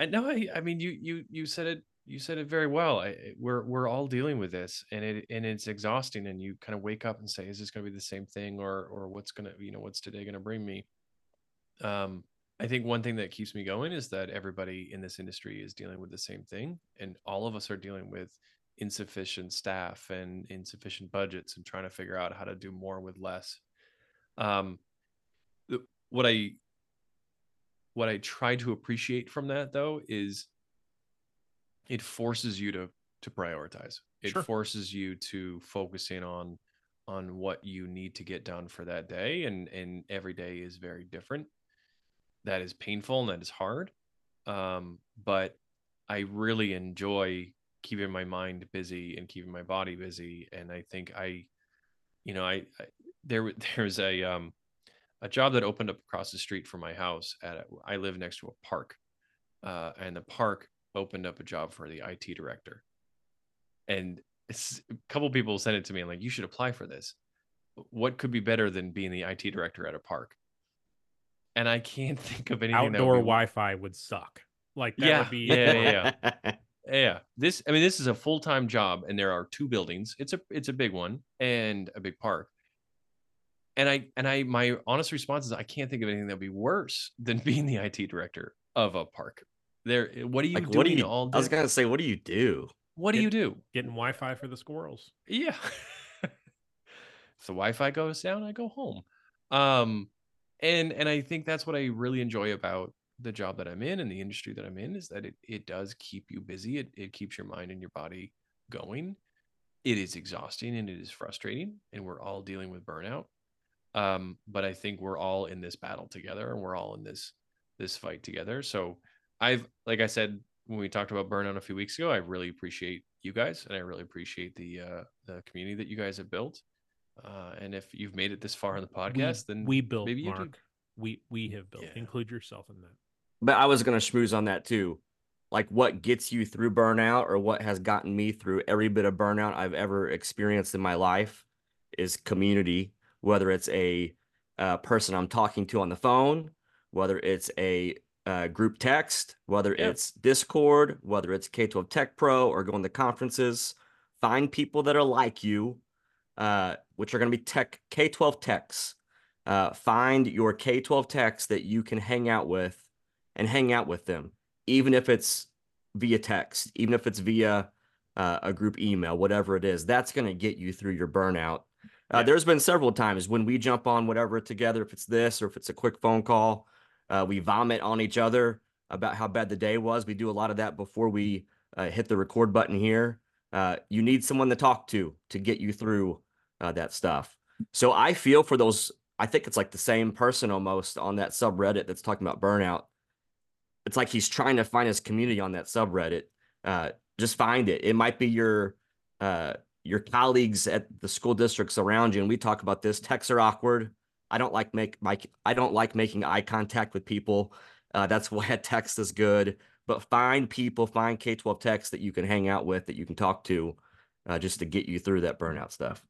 I know. I, I mean, you you you said it. You said it very well. I, we're we're all dealing with this, and it and it's exhausting. And you kind of wake up and say, "Is this going to be the same thing, or or what's gonna you know what's today going to bring me?" Um, I think one thing that keeps me going is that everybody in this industry is dealing with the same thing, and all of us are dealing with insufficient staff and insufficient budgets, and trying to figure out how to do more with less. Um, what I what I try to appreciate from that though is it forces you to to prioritize. It Sure. forces you to focus in on on what you need to get done for that day and and every day is very different. That is painful and that is hard. Um but I really enjoy keeping my mind busy and keeping my body busy. And I think I you know I, I there there's a um a job that opened up across the street from my house at a, I live next to a park. Uh, and the park opened up a job for the IT director. And a couple people sent it to me and like you should apply for this. What could be better than being the IT director at a park and I can't think of anything that Outdoor would be- Wi-Fi would suck. Like that Yeah, would be. yeah, yeah, yeah. yeah this i mean this is a full-time job and there are two buildings it's a it's a big one and a big park and i and i my honest response is i can't think of anything that would be worse than being the it director of a park there what are you Like, doing what do you? all day I was gonna say, what do you do? what do It- you do Getting Wi-Fi for the squirrels. yeah if the wi-fi goes down i go home um and and i think that's what i really enjoy about the job that i'm in and the industry that i'm in is that it, it does keep you busy it, it keeps your mind and your body going. It is exhausting and it is frustrating and we're all dealing with burnout um but i think we're all in this battle together and we're all in this this fight together. So i've like i said when we talked about burnout a few weeks ago i really appreciate you guys and i really appreciate the uh the community that you guys have built uh and if you've made it this far in the podcast we, then we built maybe you do. Mark. We we have built. Yeah. Include yourself in that. But I was gonna schmooze on that too. Like what gets you through burnout or what has gotten me through every bit of burnout I've ever experienced in my life is community, whether it's a uh, person I'm talking to on the phone, whether it's a uh, group text, whether Yeah. it's Discord, whether it's K12 Tech Pro or going to conferences. Find people that are like you, uh, which are going to be tech K12 techs. Uh, find your K12 techs that you can hang out with and hang out with them, even if it's via text, even if it's via uh, a group email, whatever it is. That's going to get you through your burnout. Uh, Yeah. There's been several times when we jump on whatever together, if it's this or if it's a quick phone call, uh, we vomit on each other about how bad the day was. We do a lot of that before we uh, hit the record button here. Uh, you need someone to talk to to get you through uh, that stuff. So I feel for those. I think it's like the same person almost on that subreddit that's talking about burnout. It's like he's trying to find his community on that subreddit. Uh, just find it. It might be your uh, your colleagues at the school districts around you. And we talk about this. Texts are awkward. I don't like make my I don't like making eye contact with people. Uh, that's why a text is good. But find people, find K twelve texts that you can hang out with, that you can talk to, uh, just to get you through that burnout stuff.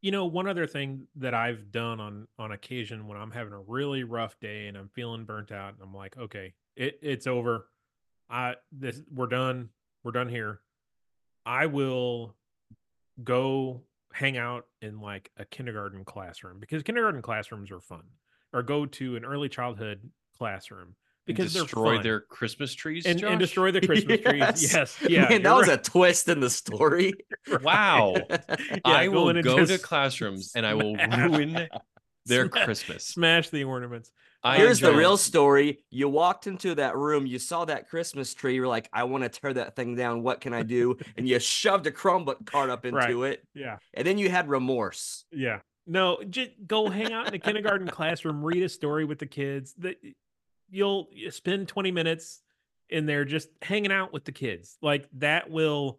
You know, one other thing that I've done on on occasion when I'm having a really rough day and I'm feeling burnt out, and I'm like, okay, it it's over. I this we're done. We're done here. I will go hang out in like a kindergarten classroom because kindergarten classrooms are fun, or go to an early childhood classroom because destroy their christmas trees and, and destroy the Christmas Yes. trees. Yes, yeah, Man, that was right. a twist in the story. wow i will go to classrooms and i will ruin their christmas Smash the ornaments. I Here's the real story. You walked into that room, you saw that Christmas tree, you're like, I want to tear that thing down. What can I do? And you shoved a Chromebook card up into it. Yeah. And then you had remorse. Yeah. No, just go hang out in a kindergarten classroom, read a story with the kids. That you'll spend 20 minutes in there just hanging out with the kids. Like that will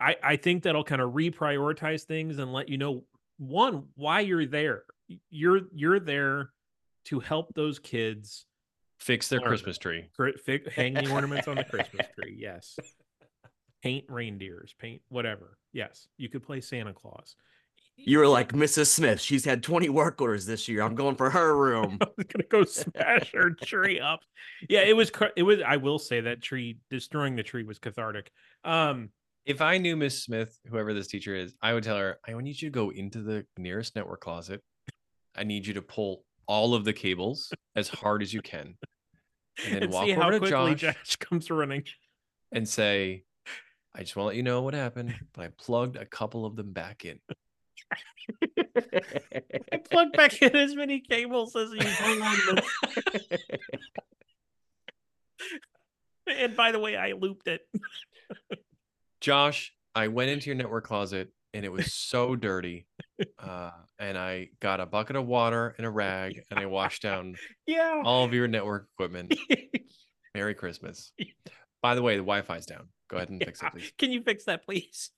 I I think that'll kind of reprioritize things and let you know one why you're there. You're you're there to help those kids Fix their Learn. Christmas tree. hang the ornaments on the Christmas tree. Yes. Paint reindeers, paint whatever. Yes. You could play Santa Claus. You were like Mrs. Smith. She's had 20 work orders this year. I'm going for her room. I was gonna go smash her tree up. Yeah, it was. It was. I will say that tree destroying the tree was cathartic. Um, If I knew Miss Smith, whoever this teacher is, I would tell her, I need you to go into the nearest network closet. I need you to pull all of the cables as hard as you can. And then and walk see over how to quickly Josh, Josh comes running. and say, I just want to let you know what happened, but I plugged a couple of them back in. I plugged back in as many cables as you ornaments. And by the way, I looped it. Josh, I went into your network closet and it was so dirty. Uh, and I got a bucket of water and a rag and I washed down Yeah. all of your network equipment. Merry Christmas. By the way, the Wi Fi's down. Go ahead and fix it, please. Can you fix that, please?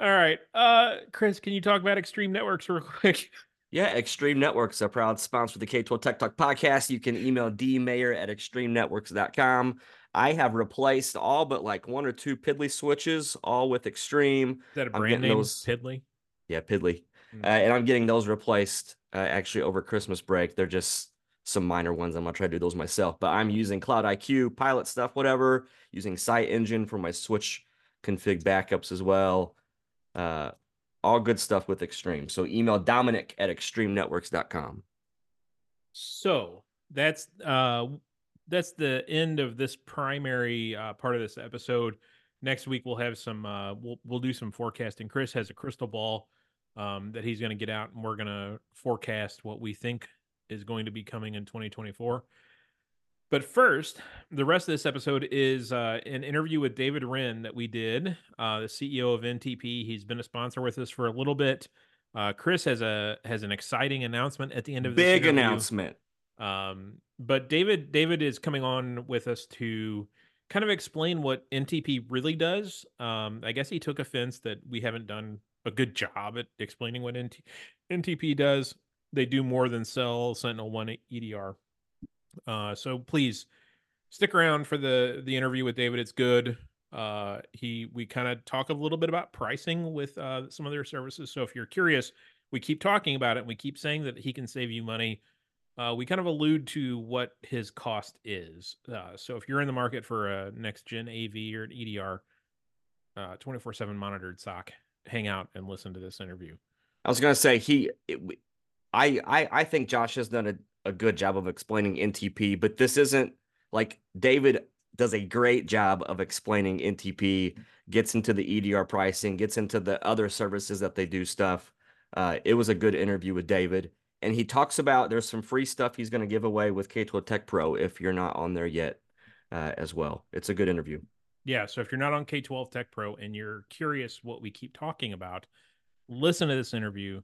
All right. Uh Chris, can you talk about Extreme Networks real quick? Yeah, Extreme Networks, a proud sponsor of the K12 Tech Talk podcast. You can email dmayer at extremenetworks.com. I have replaced all but like one or two Piddly switches, all with Extreme. Is that a brand name? those- Piddly. Yeah, Piddly. Mm. Uh, and I'm getting those replaced uh, actually over Christmas break. They're just some minor ones. I'm going to try to do those myself, but I'm using Cloud IQ, pilot stuff, whatever, using Site Engine for my switch config backups as well. Uh, all good stuff with Extreme. So email Dominic at extremenetworks.com. So that's uh that's the end of this primary uh, part of this episode. Next week we'll have some uh we'll we'll do some forecasting. Chris has a crystal ball um that he's going to get out and we're going to forecast what we think is going to be coming in 2024. But first, the rest of this episode is uh, an interview with David Wren that we did, uh, the CEO of NTP. He's been a sponsor with us for a little bit. Uh, Chris has a has an exciting announcement at the end of this Big interview. announcement. Um, but David David is coming on with us to kind of explain what NTP really does. Um, I guess he took offense that we haven't done a good job at explaining what NT, NTP does. They do more than sell SentinelOne EDR. Uh, so please stick around for the the interview with David. It's good. Uh, he we kind of talk a little bit about pricing with uh, some of their services. So if you're curious, we keep talking about it. And we keep saying that he can save you money. Uh, we kind of allude to what his cost is. Uh, so if you're in the market for a next gen AV or an EDR, uh, 24 7 monitored SOC, hang out and listen to this interview. I was gonna say he, it, I, I, I think Josh has done a, a good job of explaining NTP, but this isn't like David does a great job of explaining NTP. Gets into the EDR pricing, gets into the other services that they do stuff. Uh, it was a good interview with David, and he talks about there's some free stuff he's going to give away with K12 Tech Pro if you're not on there yet, uh, as well. It's a good interview. Yeah. So if you're not on K12 Tech Pro and you're curious what we keep talking about, listen to this interview,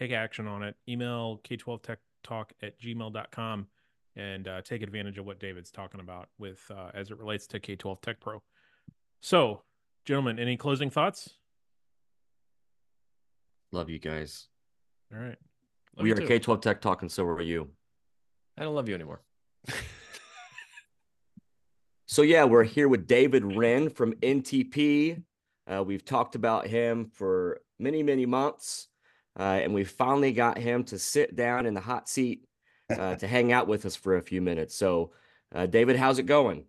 take action on it, email K12 Tech Talk at gmail.com and uh, take advantage of what David's talking about with uh, as it relates to K12 Tech Pro. So, gentlemen, any closing thoughts? Love you guys. All right. Love we are too. K12 Tech Talk, and so are you. I don't love you anymore. So yeah, we're here with David Wren from NTP. Uh, we've talked about him for many, many months, uh, and we finally got him to sit down in the hot seat uh, to hang out with us for a few minutes. So, uh, David, how's it going?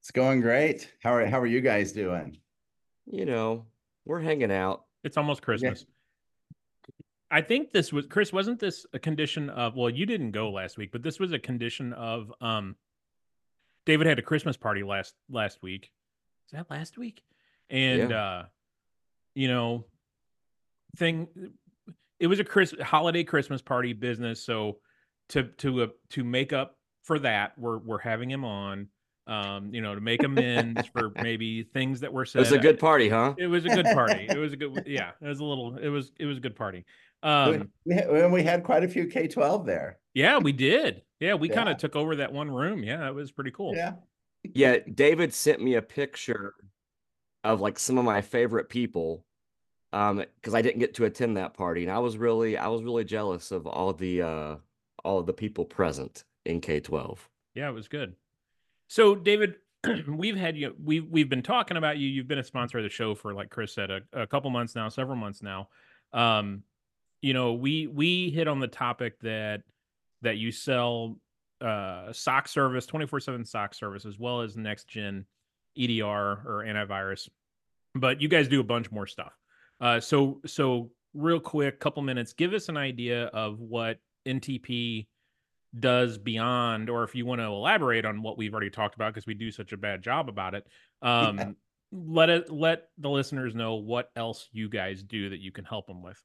It's going great. How are how are you guys doing? You know, we're hanging out. It's almost Christmas. I think this was Chris. Wasn't this a condition of? Well, you didn't go last week, but this was a condition of. Um, David had a Christmas party last last week. Is that last week? And uh, you know, thing. It was a Chris holiday Christmas party business. So to to uh, to make up for that, we're we're having him on. Um, you know, to make amends for maybe things that were It was a good party, huh? It was a good party. It was a good. Yeah, it was a little. It was it was a good party. Um, we, and we had quite a few K twelve there. yeah, we did. Yeah, we kind of took over that one room. Yeah, it was pretty cool. Yeah, Yeah, David sent me a picture of like some of my favorite people um because I didn't get to attend that party and I was really I was really jealous of all the uh all the people present in K12. Yeah, it was good. So, David, we've had you. We've we've been talking about you. You've been a sponsor of the show for, like Chris said, a, a couple months now, several months now. Um, you know, we we hit on the topic that that you sell uh SOC service, twenty four seven SOC service, as well as next gen EDR or antivirus. But you guys do a bunch more stuff. Uh, so so real quick, couple minutes, give us an idea of what NTP does beyond, or if you want to elaborate on what we've already talked about, because we do such a bad job about it. Um, yeah. Let it let the listeners know what else you guys do that you can help them with.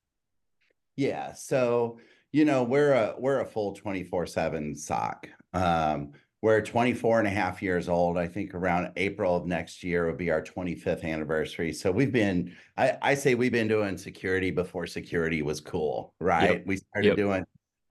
Yeah. So you know we're a we're a full 24 7 soc um, we're 24 and a half years old. I think around April of next year will be our 25th anniversary. So we've been, I, I say we've been doing security before security was cool, right? Yep. We started yep. doing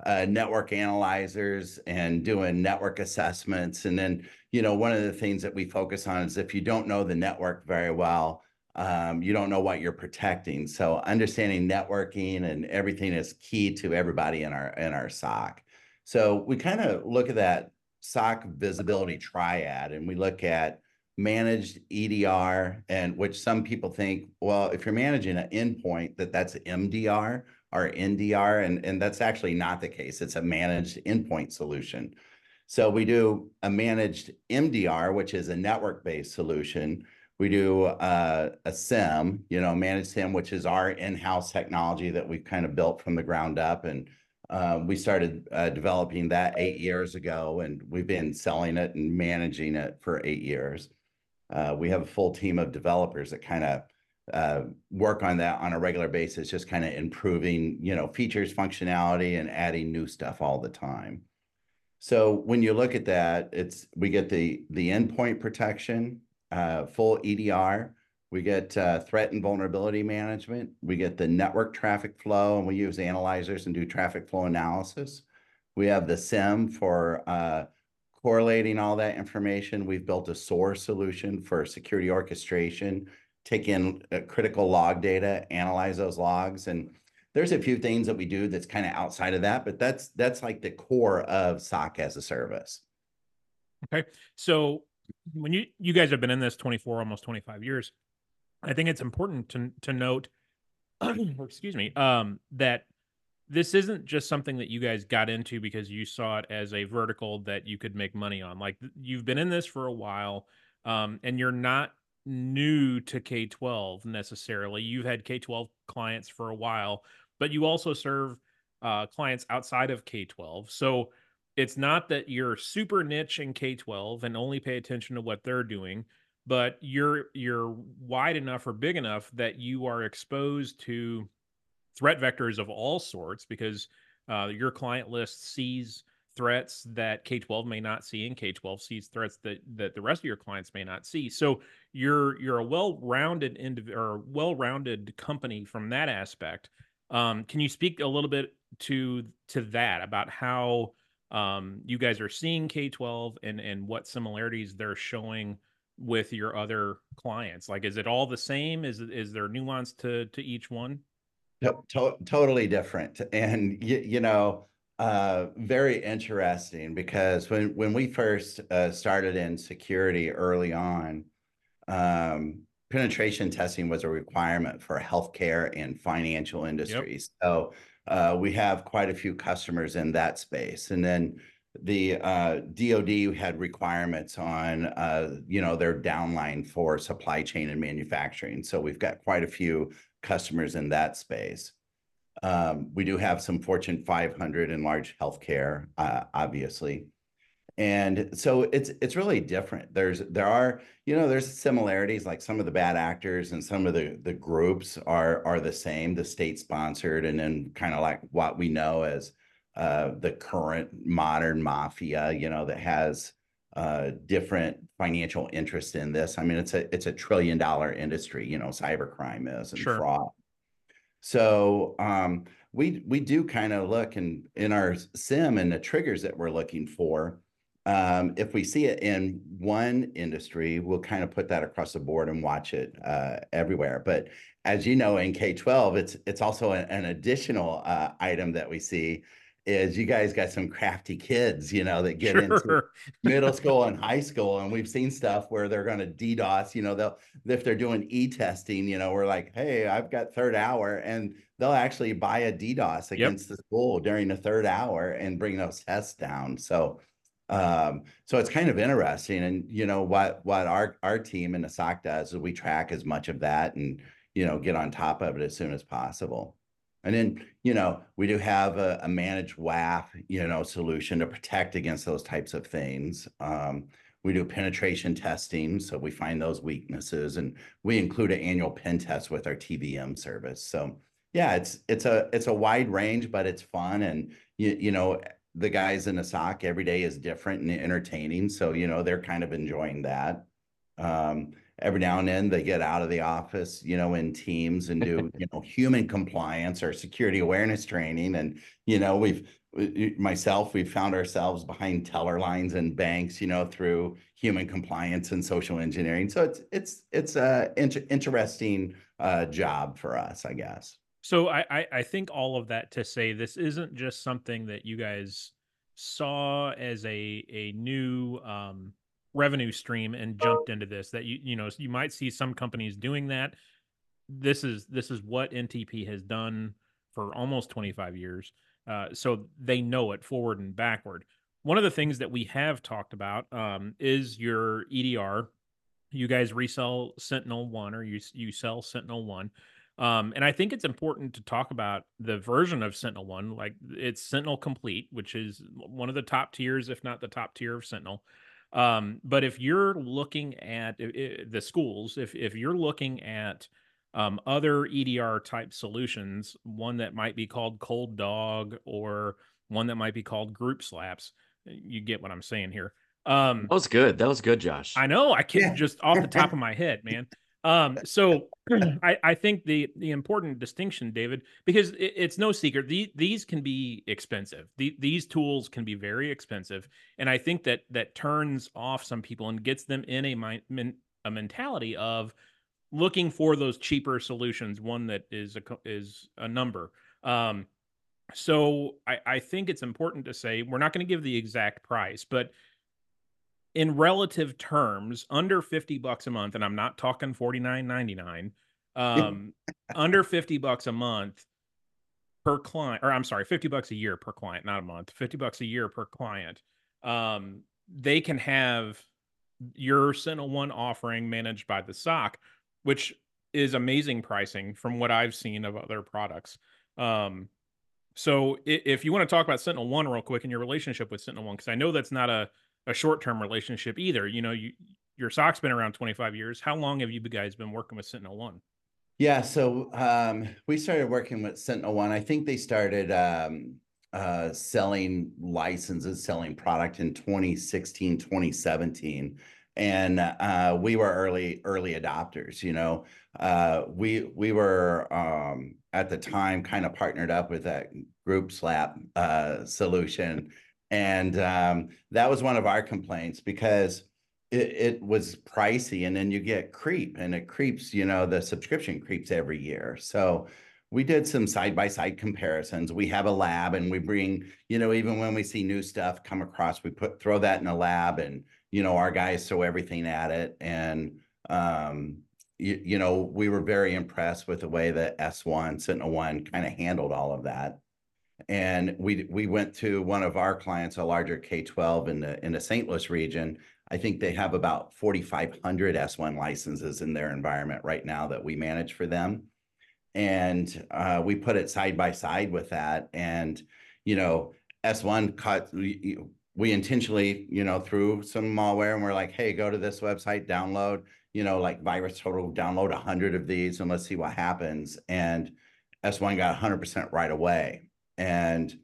uh, network analyzers and doing network assessments. And then, you know, one of the things that we focus on is if you don't know the network very well, um, you don't know what you're protecting. So understanding networking and everything is key to everybody in our in our SOC. So we kind of look at that SOC visibility triad, and we look at managed EDR, and which some people think, well, if you're managing an endpoint, that that's MDR or NDR, and, and that's actually not the case. It's a managed endpoint solution. So we do a managed NDR, which is a network-based solution. We do uh, a SIEM, you know, managed SIEM, which is our in-house technology that we've kind of built from the ground up and um, we started uh, developing that eight years ago, and we've been selling it and managing it for eight years. Uh, we have a full team of developers that kind of uh, work on that on a regular basis, just kind of improving, you know, features, functionality, and adding new stuff all the time. So when you look at that, it's we get the the endpoint protection, uh, full EDR, we get uh, threat and vulnerability management. We get the network traffic flow, and we use analyzers and do traffic flow analysis. We have the SIEM for uh, correlating all that information. We've built a SOAR solution for security orchestration, take in uh, critical log data, analyze those logs, and there's a few things that we do that's kind of outside of that, but that's that's like the core of SOC as a service. Okay, so when you you guys have been in this 24 almost 25 years I think it's important to to note, excuse me, um, that this isn't just something that you guys got into because you saw it as a vertical that you could make money on. Like you've been in this for a while, um, and you're not new to K twelve necessarily. You've had K twelve clients for a while, but you also serve uh, clients outside of K twelve. So it's not that you're super niche in K twelve and only pay attention to what they're doing but you're you're wide enough or big enough that you are exposed to threat vectors of all sorts because uh, your client list sees threats that K12 may not see and K12 sees threats that that the rest of your clients may not see. So you're you're a well-rounded indiv- or well-rounded company from that aspect. Um, can you speak a little bit to to that about how um, you guys are seeing K12 and and what similarities they're showing with your other clients? Like, is it all the same? Is is there nuance to to each one? To- totally different, and you, you know, uh, very interesting because when when we first uh, started in security early on, um, penetration testing was a requirement for healthcare and financial industries. Yep. So uh, we have quite a few customers in that space, and then the uh, DoD had requirements on, uh, you know, their downline for supply chain and manufacturing. So we've got quite a few customers in that space. Um, we do have some Fortune 500 and large healthcare, uh, obviously, and so it's it's really different. There's there are you know there's similarities like some of the bad actors and some of the the groups are are the same, the state sponsored, and then kind of like what we know as uh, the current modern mafia, you know, that has uh, different financial interest in this. I mean, it's a it's a trillion dollar industry, you know, cybercrime is and sure. fraud. So um, we we do kind of look in in our SIEM and the triggers that we're looking for. um, if we see it in one industry, we'll kind of put that across the board and watch it uh, everywhere. But as you know, in K twelve, it's it's also an, an additional uh, item that we see is you guys got some crafty kids, you know, that get sure. into middle school and high school. And we've seen stuff where they're going to DDoS, you know, they'll, if they're doing e-testing, you know, we're like, hey, I've got third hour. And they'll actually buy a DDoS against yep. the school during the third hour and bring those tests down. So, um, so it's kind of interesting. And, you know, what, what our, our team in the SOC does is we track as much of that and, you know, get on top of it as soon as possible. And then, you know, we do have a, a managed WAF, you know, solution to protect against those types of things. Um, we do penetration testing, so we find those weaknesses, and we include an annual pen test with our TVM service. So, yeah, it's it's a it's a wide range, but it's fun, and you you know the guys in the SOC every day is different and entertaining, so you know they're kind of enjoying that. Um, every now and then they get out of the office, you know, in teams and do, you know, human compliance or security awareness training. And, you know, we've, myself, we've found ourselves behind teller lines and banks, you know, through human compliance and social engineering. So it's, it's, it's a inter- interesting uh, job for us, I guess. So I, I think all of that to say this isn't just something that you guys saw as a a new um revenue stream and jumped into this that you you know you might see some companies doing that. This is this is what ntp has done for almost 25 years uh, so they know it forward and backward. One of the things that we have talked about um, is your edr you guys resell SentinelOne or you you sell SentinelOne um, and I think it's important to talk about the version of SentinelOne, like it's Sentinel Complete, which is one of the top tiers, if not the top tier of Sentinel. Um, but if you're looking at the schools, if if you're looking at um, other EDR type solutions, one that might be called Cold Dog or one that might be called Group Slaps, you get what I'm saying here. Um, that was good. That was good, Josh. I know. I can't yeah. just off the top of my head, man. Um, so I, I think the the important distinction, David, because it, it's no secret the, these can be expensive. The, these tools can be very expensive, and I think that that turns off some people and gets them in a mind, a mentality of looking for those cheaper solutions. One that is a is a number. Um, so I, I think it's important to say we're not going to give the exact price, but in relative terms, under 50 bucks a month, and I'm not talking 49.99, um, under 50 bucks a month per client, or I'm sorry, 50 bucks a year per client, not a month, 50 bucks a year per client. Um, they can have your SentinelOne offering managed by the SOC, which is amazing pricing from what I've seen of other products. Um, so if you want to talk about SentinelOne real quick and your relationship with SentinelOne, because I know that's not a a short term relationship either. You know, you your SOC's been around 25 years. How long have you guys been working with SentinelOne? Yeah, so um, we started working with SentinelOne. I think they started um, uh, selling licenses, selling product in 2016, 2017. And uh, we were early, early adopters. You know, uh, we we were um, at the time kind of partnered up with that Group Slap uh, solution, and um, that was one of our complaints because it, it, was pricey and then you get creep and it creeps, you know, the subscription creeps every year. So we did some side by side comparisons. We have a lab and we bring, you know, even when we see new stuff come across, we put throw that in a lab and, you know, our guys throw everything at it. And, um, you, you know, we were very impressed with the way that S1, SentinelOne kind of handled all of that and we we went to one of our clients, a larger K-12 in the in the St. Louis region. I think they have about 4,500 S1 licenses in their environment right now that we manage for them, and uh, we put it side by side with that. And you know, S1 cut. We, we intentionally, you know, threw some malware, and we're like, "Hey, go to this website, download." You know, like virus total, download a hundred of these, and let's see what happens. And S1 got 100% right away and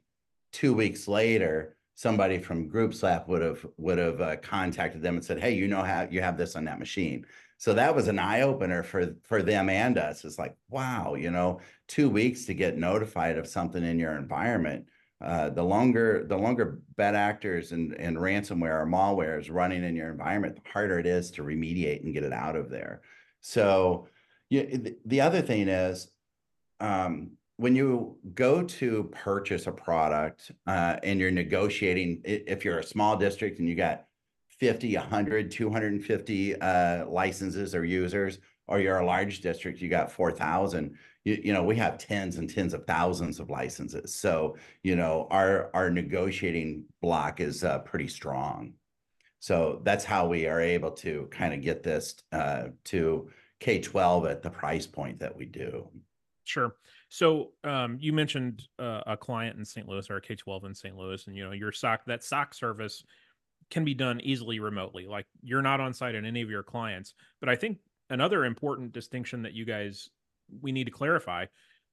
two weeks later somebody from group slap would have would have uh, contacted them and said hey you know how you have this on that machine. So that was an eye opener for for them and us. It's like wow you know two weeks to get notified of something in your environment. Uh, the longer the longer bad actors and, and ransomware or malware is running in your environment, the harder it is to remediate and get it out of there. So you, the other thing is um, when you go to purchase a product uh, and you're negotiating, if you're a small district and you got 50, 100, 250 uh, licenses or users, or you're a large district, you got 4,000, you, you know, we have tens and tens of thousands of licenses. So, you know, our, our negotiating block is uh, pretty strong. So that's how we are able to kind of get this uh, to K-12 at the price point that we do. Sure. So um, you mentioned uh, a client in St. Louis or a K-12 in St. Louis, and you know your SOC that SOC service can be done easily remotely. Like you're not on site in any of your clients. But I think another important distinction that you guys we need to clarify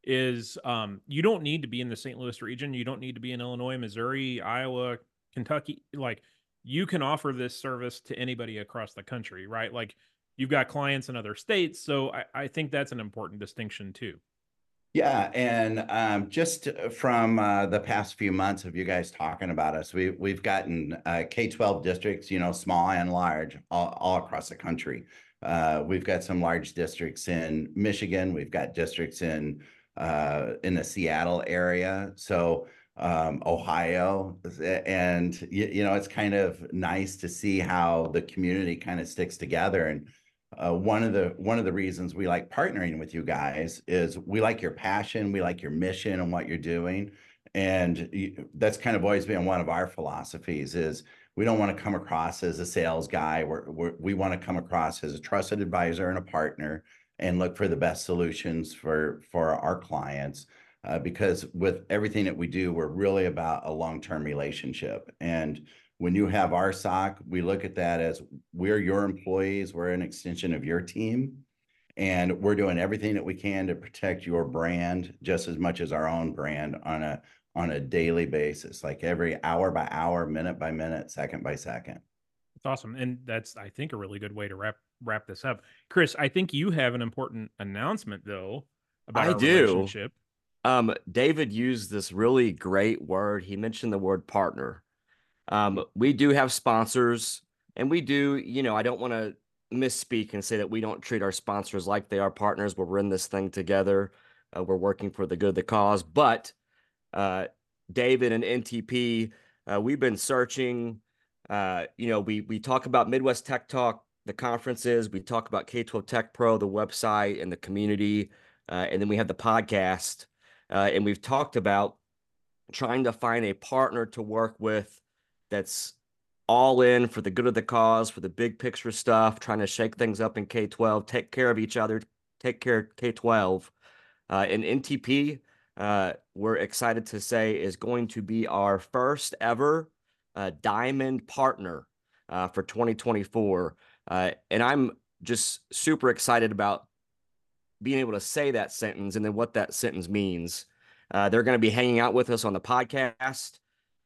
is um, you don't need to be in the St. Louis region. You don't need to be in Illinois, Missouri, Iowa, Kentucky. Like you can offer this service to anybody across the country, right? Like you've got clients in other states. So I, I think that's an important distinction too. Yeah, and um, just from uh, the past few months of you guys talking about us, we we've gotten uh, K twelve districts, you know, small and large, all, all across the country. Uh, we've got some large districts in Michigan. We've got districts in uh, in the Seattle area. So um, Ohio, and you, you know, it's kind of nice to see how the community kind of sticks together and uh, one of the one of the reasons we like partnering with you guys is we like your passion, we like your mission and what you're doing, and you, that's kind of always been one of our philosophies. Is we don't want to come across as a sales guy. We're, we're, we want to come across as a trusted advisor and a partner, and look for the best solutions for for our clients. Uh, because with everything that we do, we're really about a long term relationship and when you have our SOC, we look at that as we're your employees, we're an extension of your team, and we're doing everything that we can to protect your brand just as much as our own brand on a on a daily basis, like every hour by hour, minute by minute, second by second. That's awesome, and that's I think a really good way to wrap wrap this up. Chris, I think you have an important announcement though about I do. relationship. Um, David used this really great word. He mentioned the word partner. Um, we do have sponsors, and we do, you know, I don't want to misspeak and say that we don't treat our sponsors like they are partners, we're in this thing together. Uh, we're working for the good of the cause. But uh, David and NTP, uh, we've been searching. Uh, you know, we we talk about Midwest Tech Talk, the conferences. We talk about K12 Tech Pro, the website and the community, uh, and then we have the podcast. Uh, and we've talked about trying to find a partner to work with that's all in for the good of the cause, for the big picture stuff, trying to shake things up in K 12, take care of each other, take care of K 12. Uh, and NTP, uh, we're excited to say, is going to be our first ever uh, diamond partner uh, for 2024. Uh, and I'm just super excited about being able to say that sentence and then what that sentence means. Uh, they're going to be hanging out with us on the podcast.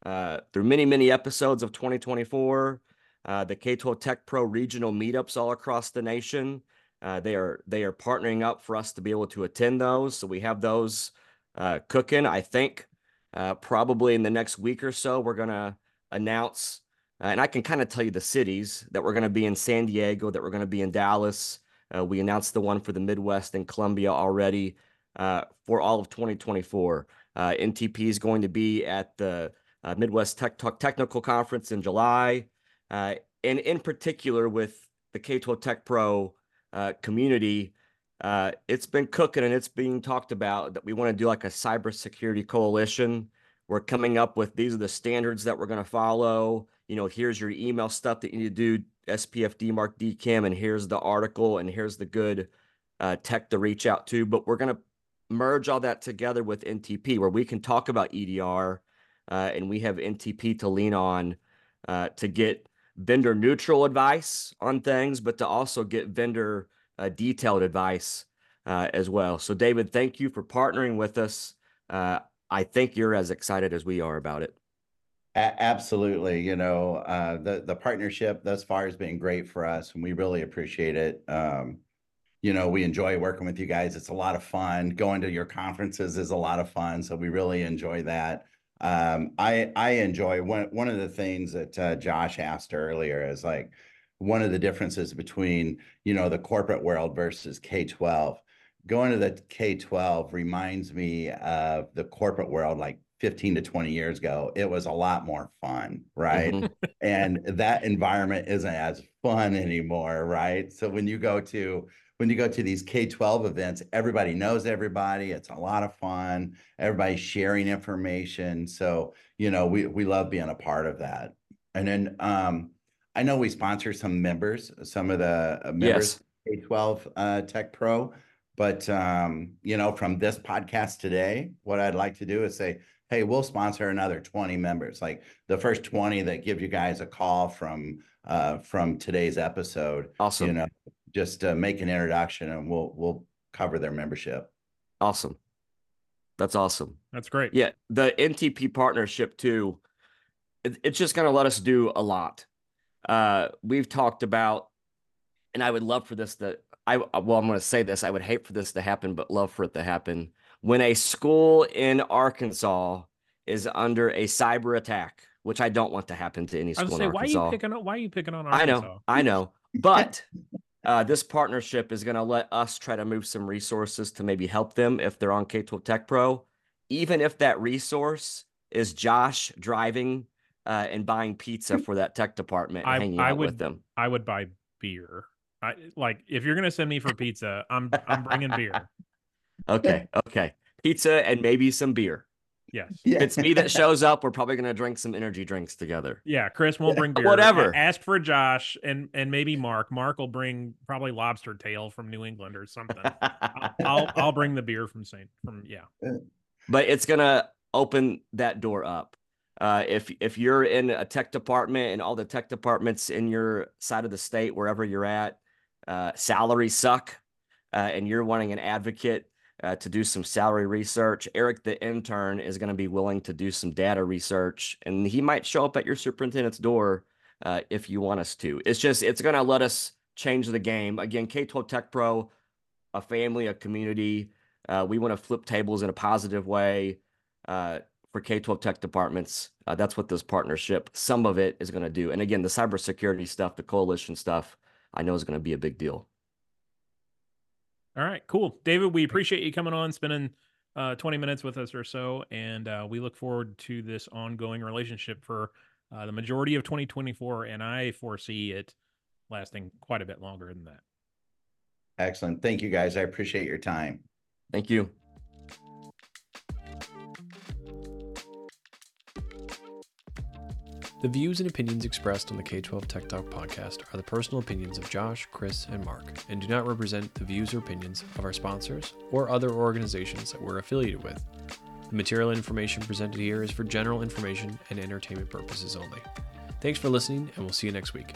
Uh, through many, many episodes of 2024. Uh, the K12 Tech Pro regional meetups all across the nation. Uh, they are they are partnering up for us to be able to attend those. So we have those uh, cooking. I think uh, probably in the next week or so we're gonna announce, and I can kind of tell you the cities that we're gonna be in San Diego, that we're gonna be in Dallas. we announced the one for the Midwest and Columbia already for all of 2024. NTP is going to be at the uh, Midwest Tech Talk Technical Conference in July, uh, and in particular with the K12 Tech Pro uh, community. Uh, it's been cooking and it's being talked about that we want to do like a cybersecurity coalition. We're coming up with these are the standards that we're going to follow. You know, here's your email stuff that you need to do SPF DMARC DKIM, and here's the article, and here's the good uh, tech to reach out to. But we're going to merge all that together with NTP, where we can talk about EDR uh, and we have NTP to lean on uh, to get vendor neutral advice on things, but to also get vendor uh, detailed advice uh, as well. So, David, thank you for partnering with us. Uh, I think you're as excited as we are about it. A- absolutely. You know, uh, the the partnership thus far has been great for us, and we really appreciate it. Um, you know, we enjoy working with you guys. It's a lot of fun. Going to your conferences is a lot of fun, so we really enjoy that. Um, I I enjoy one one of the things that uh, Josh asked earlier is like one of the differences between you know the corporate world versus K twelve. Going to the K twelve reminds me of the corporate world, like 15 to 20 years ago, it was a lot more fun, right? Mhm. and that environment isn't as fun anymore, right? So when you go to when you go to these K-12 events, everybody knows everybody. It's a lot of fun. Everybody's sharing information. So, you know, we we love being a part of that. And then um I know we sponsor some members, some of the uh, members K-12 uh, Tech Pro. But um, you know, from this podcast today, what I'd like to do is say, hey, we'll sponsor another 20 members. Like the first 20 that give you guys a call from uh from today's episode, Awesome. you know, just uh, make an introduction and we'll we'll cover their membership. Awesome. That's awesome. That's great. Yeah, the NTP partnership too. It, it's just going to let us do a lot. Uh, we've talked about, and I would love for this to. I well, I'm going to say this. I would hate for this to happen, but love for it to happen. When a school in Arkansas is under a cyber attack, which I don't want to happen to any I was school gonna say, in why are you picking on? Why are you picking on Arkansas? I know, I know, but uh, this partnership is going to let us try to move some resources to maybe help them if they're on K12 Tech Pro, even if that resource is Josh driving uh, and buying pizza for that tech department I- hanging I out with would- them. I would buy beer. I like if you're gonna send me for pizza, I'm I'm bringing beer. Okay, okay, pizza and maybe some beer. Yes. If it's me that shows up, we're probably going to drink some energy drinks together. Yeah, Chris won't bring beer. Whatever. Ask for Josh and and maybe Mark. Mark will bring probably lobster tail from New England or something. I'll, I'll I'll bring the beer from Saint from yeah. but it's gonna open that door up. Uh, if if you're in a tech department and all the tech departments in your side of the state, wherever you're at, uh, salaries suck, uh, and you're wanting an advocate uh, to do some salary research, Eric the intern is going to be willing to do some data research, and he might show up at your superintendent's door uh, if you want us to. It's just it's going to let us change the game again. K12 Tech Pro, a family, a community. Uh, we want to flip tables in a positive way uh, for K 12 tech departments. Uh, that's what this partnership, some of it is going to do. And again, the cybersecurity stuff, the coalition stuff, I know is going to be a big deal. All right, cool. David, we appreciate you coming on, spending uh 20 minutes with us or so, and uh, we look forward to this ongoing relationship for uh, the majority of 2024, and I foresee it lasting quite a bit longer than that. Excellent. Thank you guys. I appreciate your time. Thank you. The views and opinions expressed on the K 12 Tech Talk podcast are the personal opinions of Josh, Chris, and Mark, and do not represent the views or opinions of our sponsors or other organizations that we're affiliated with. The material information presented here is for general information and entertainment purposes only. Thanks for listening, and we'll see you next week.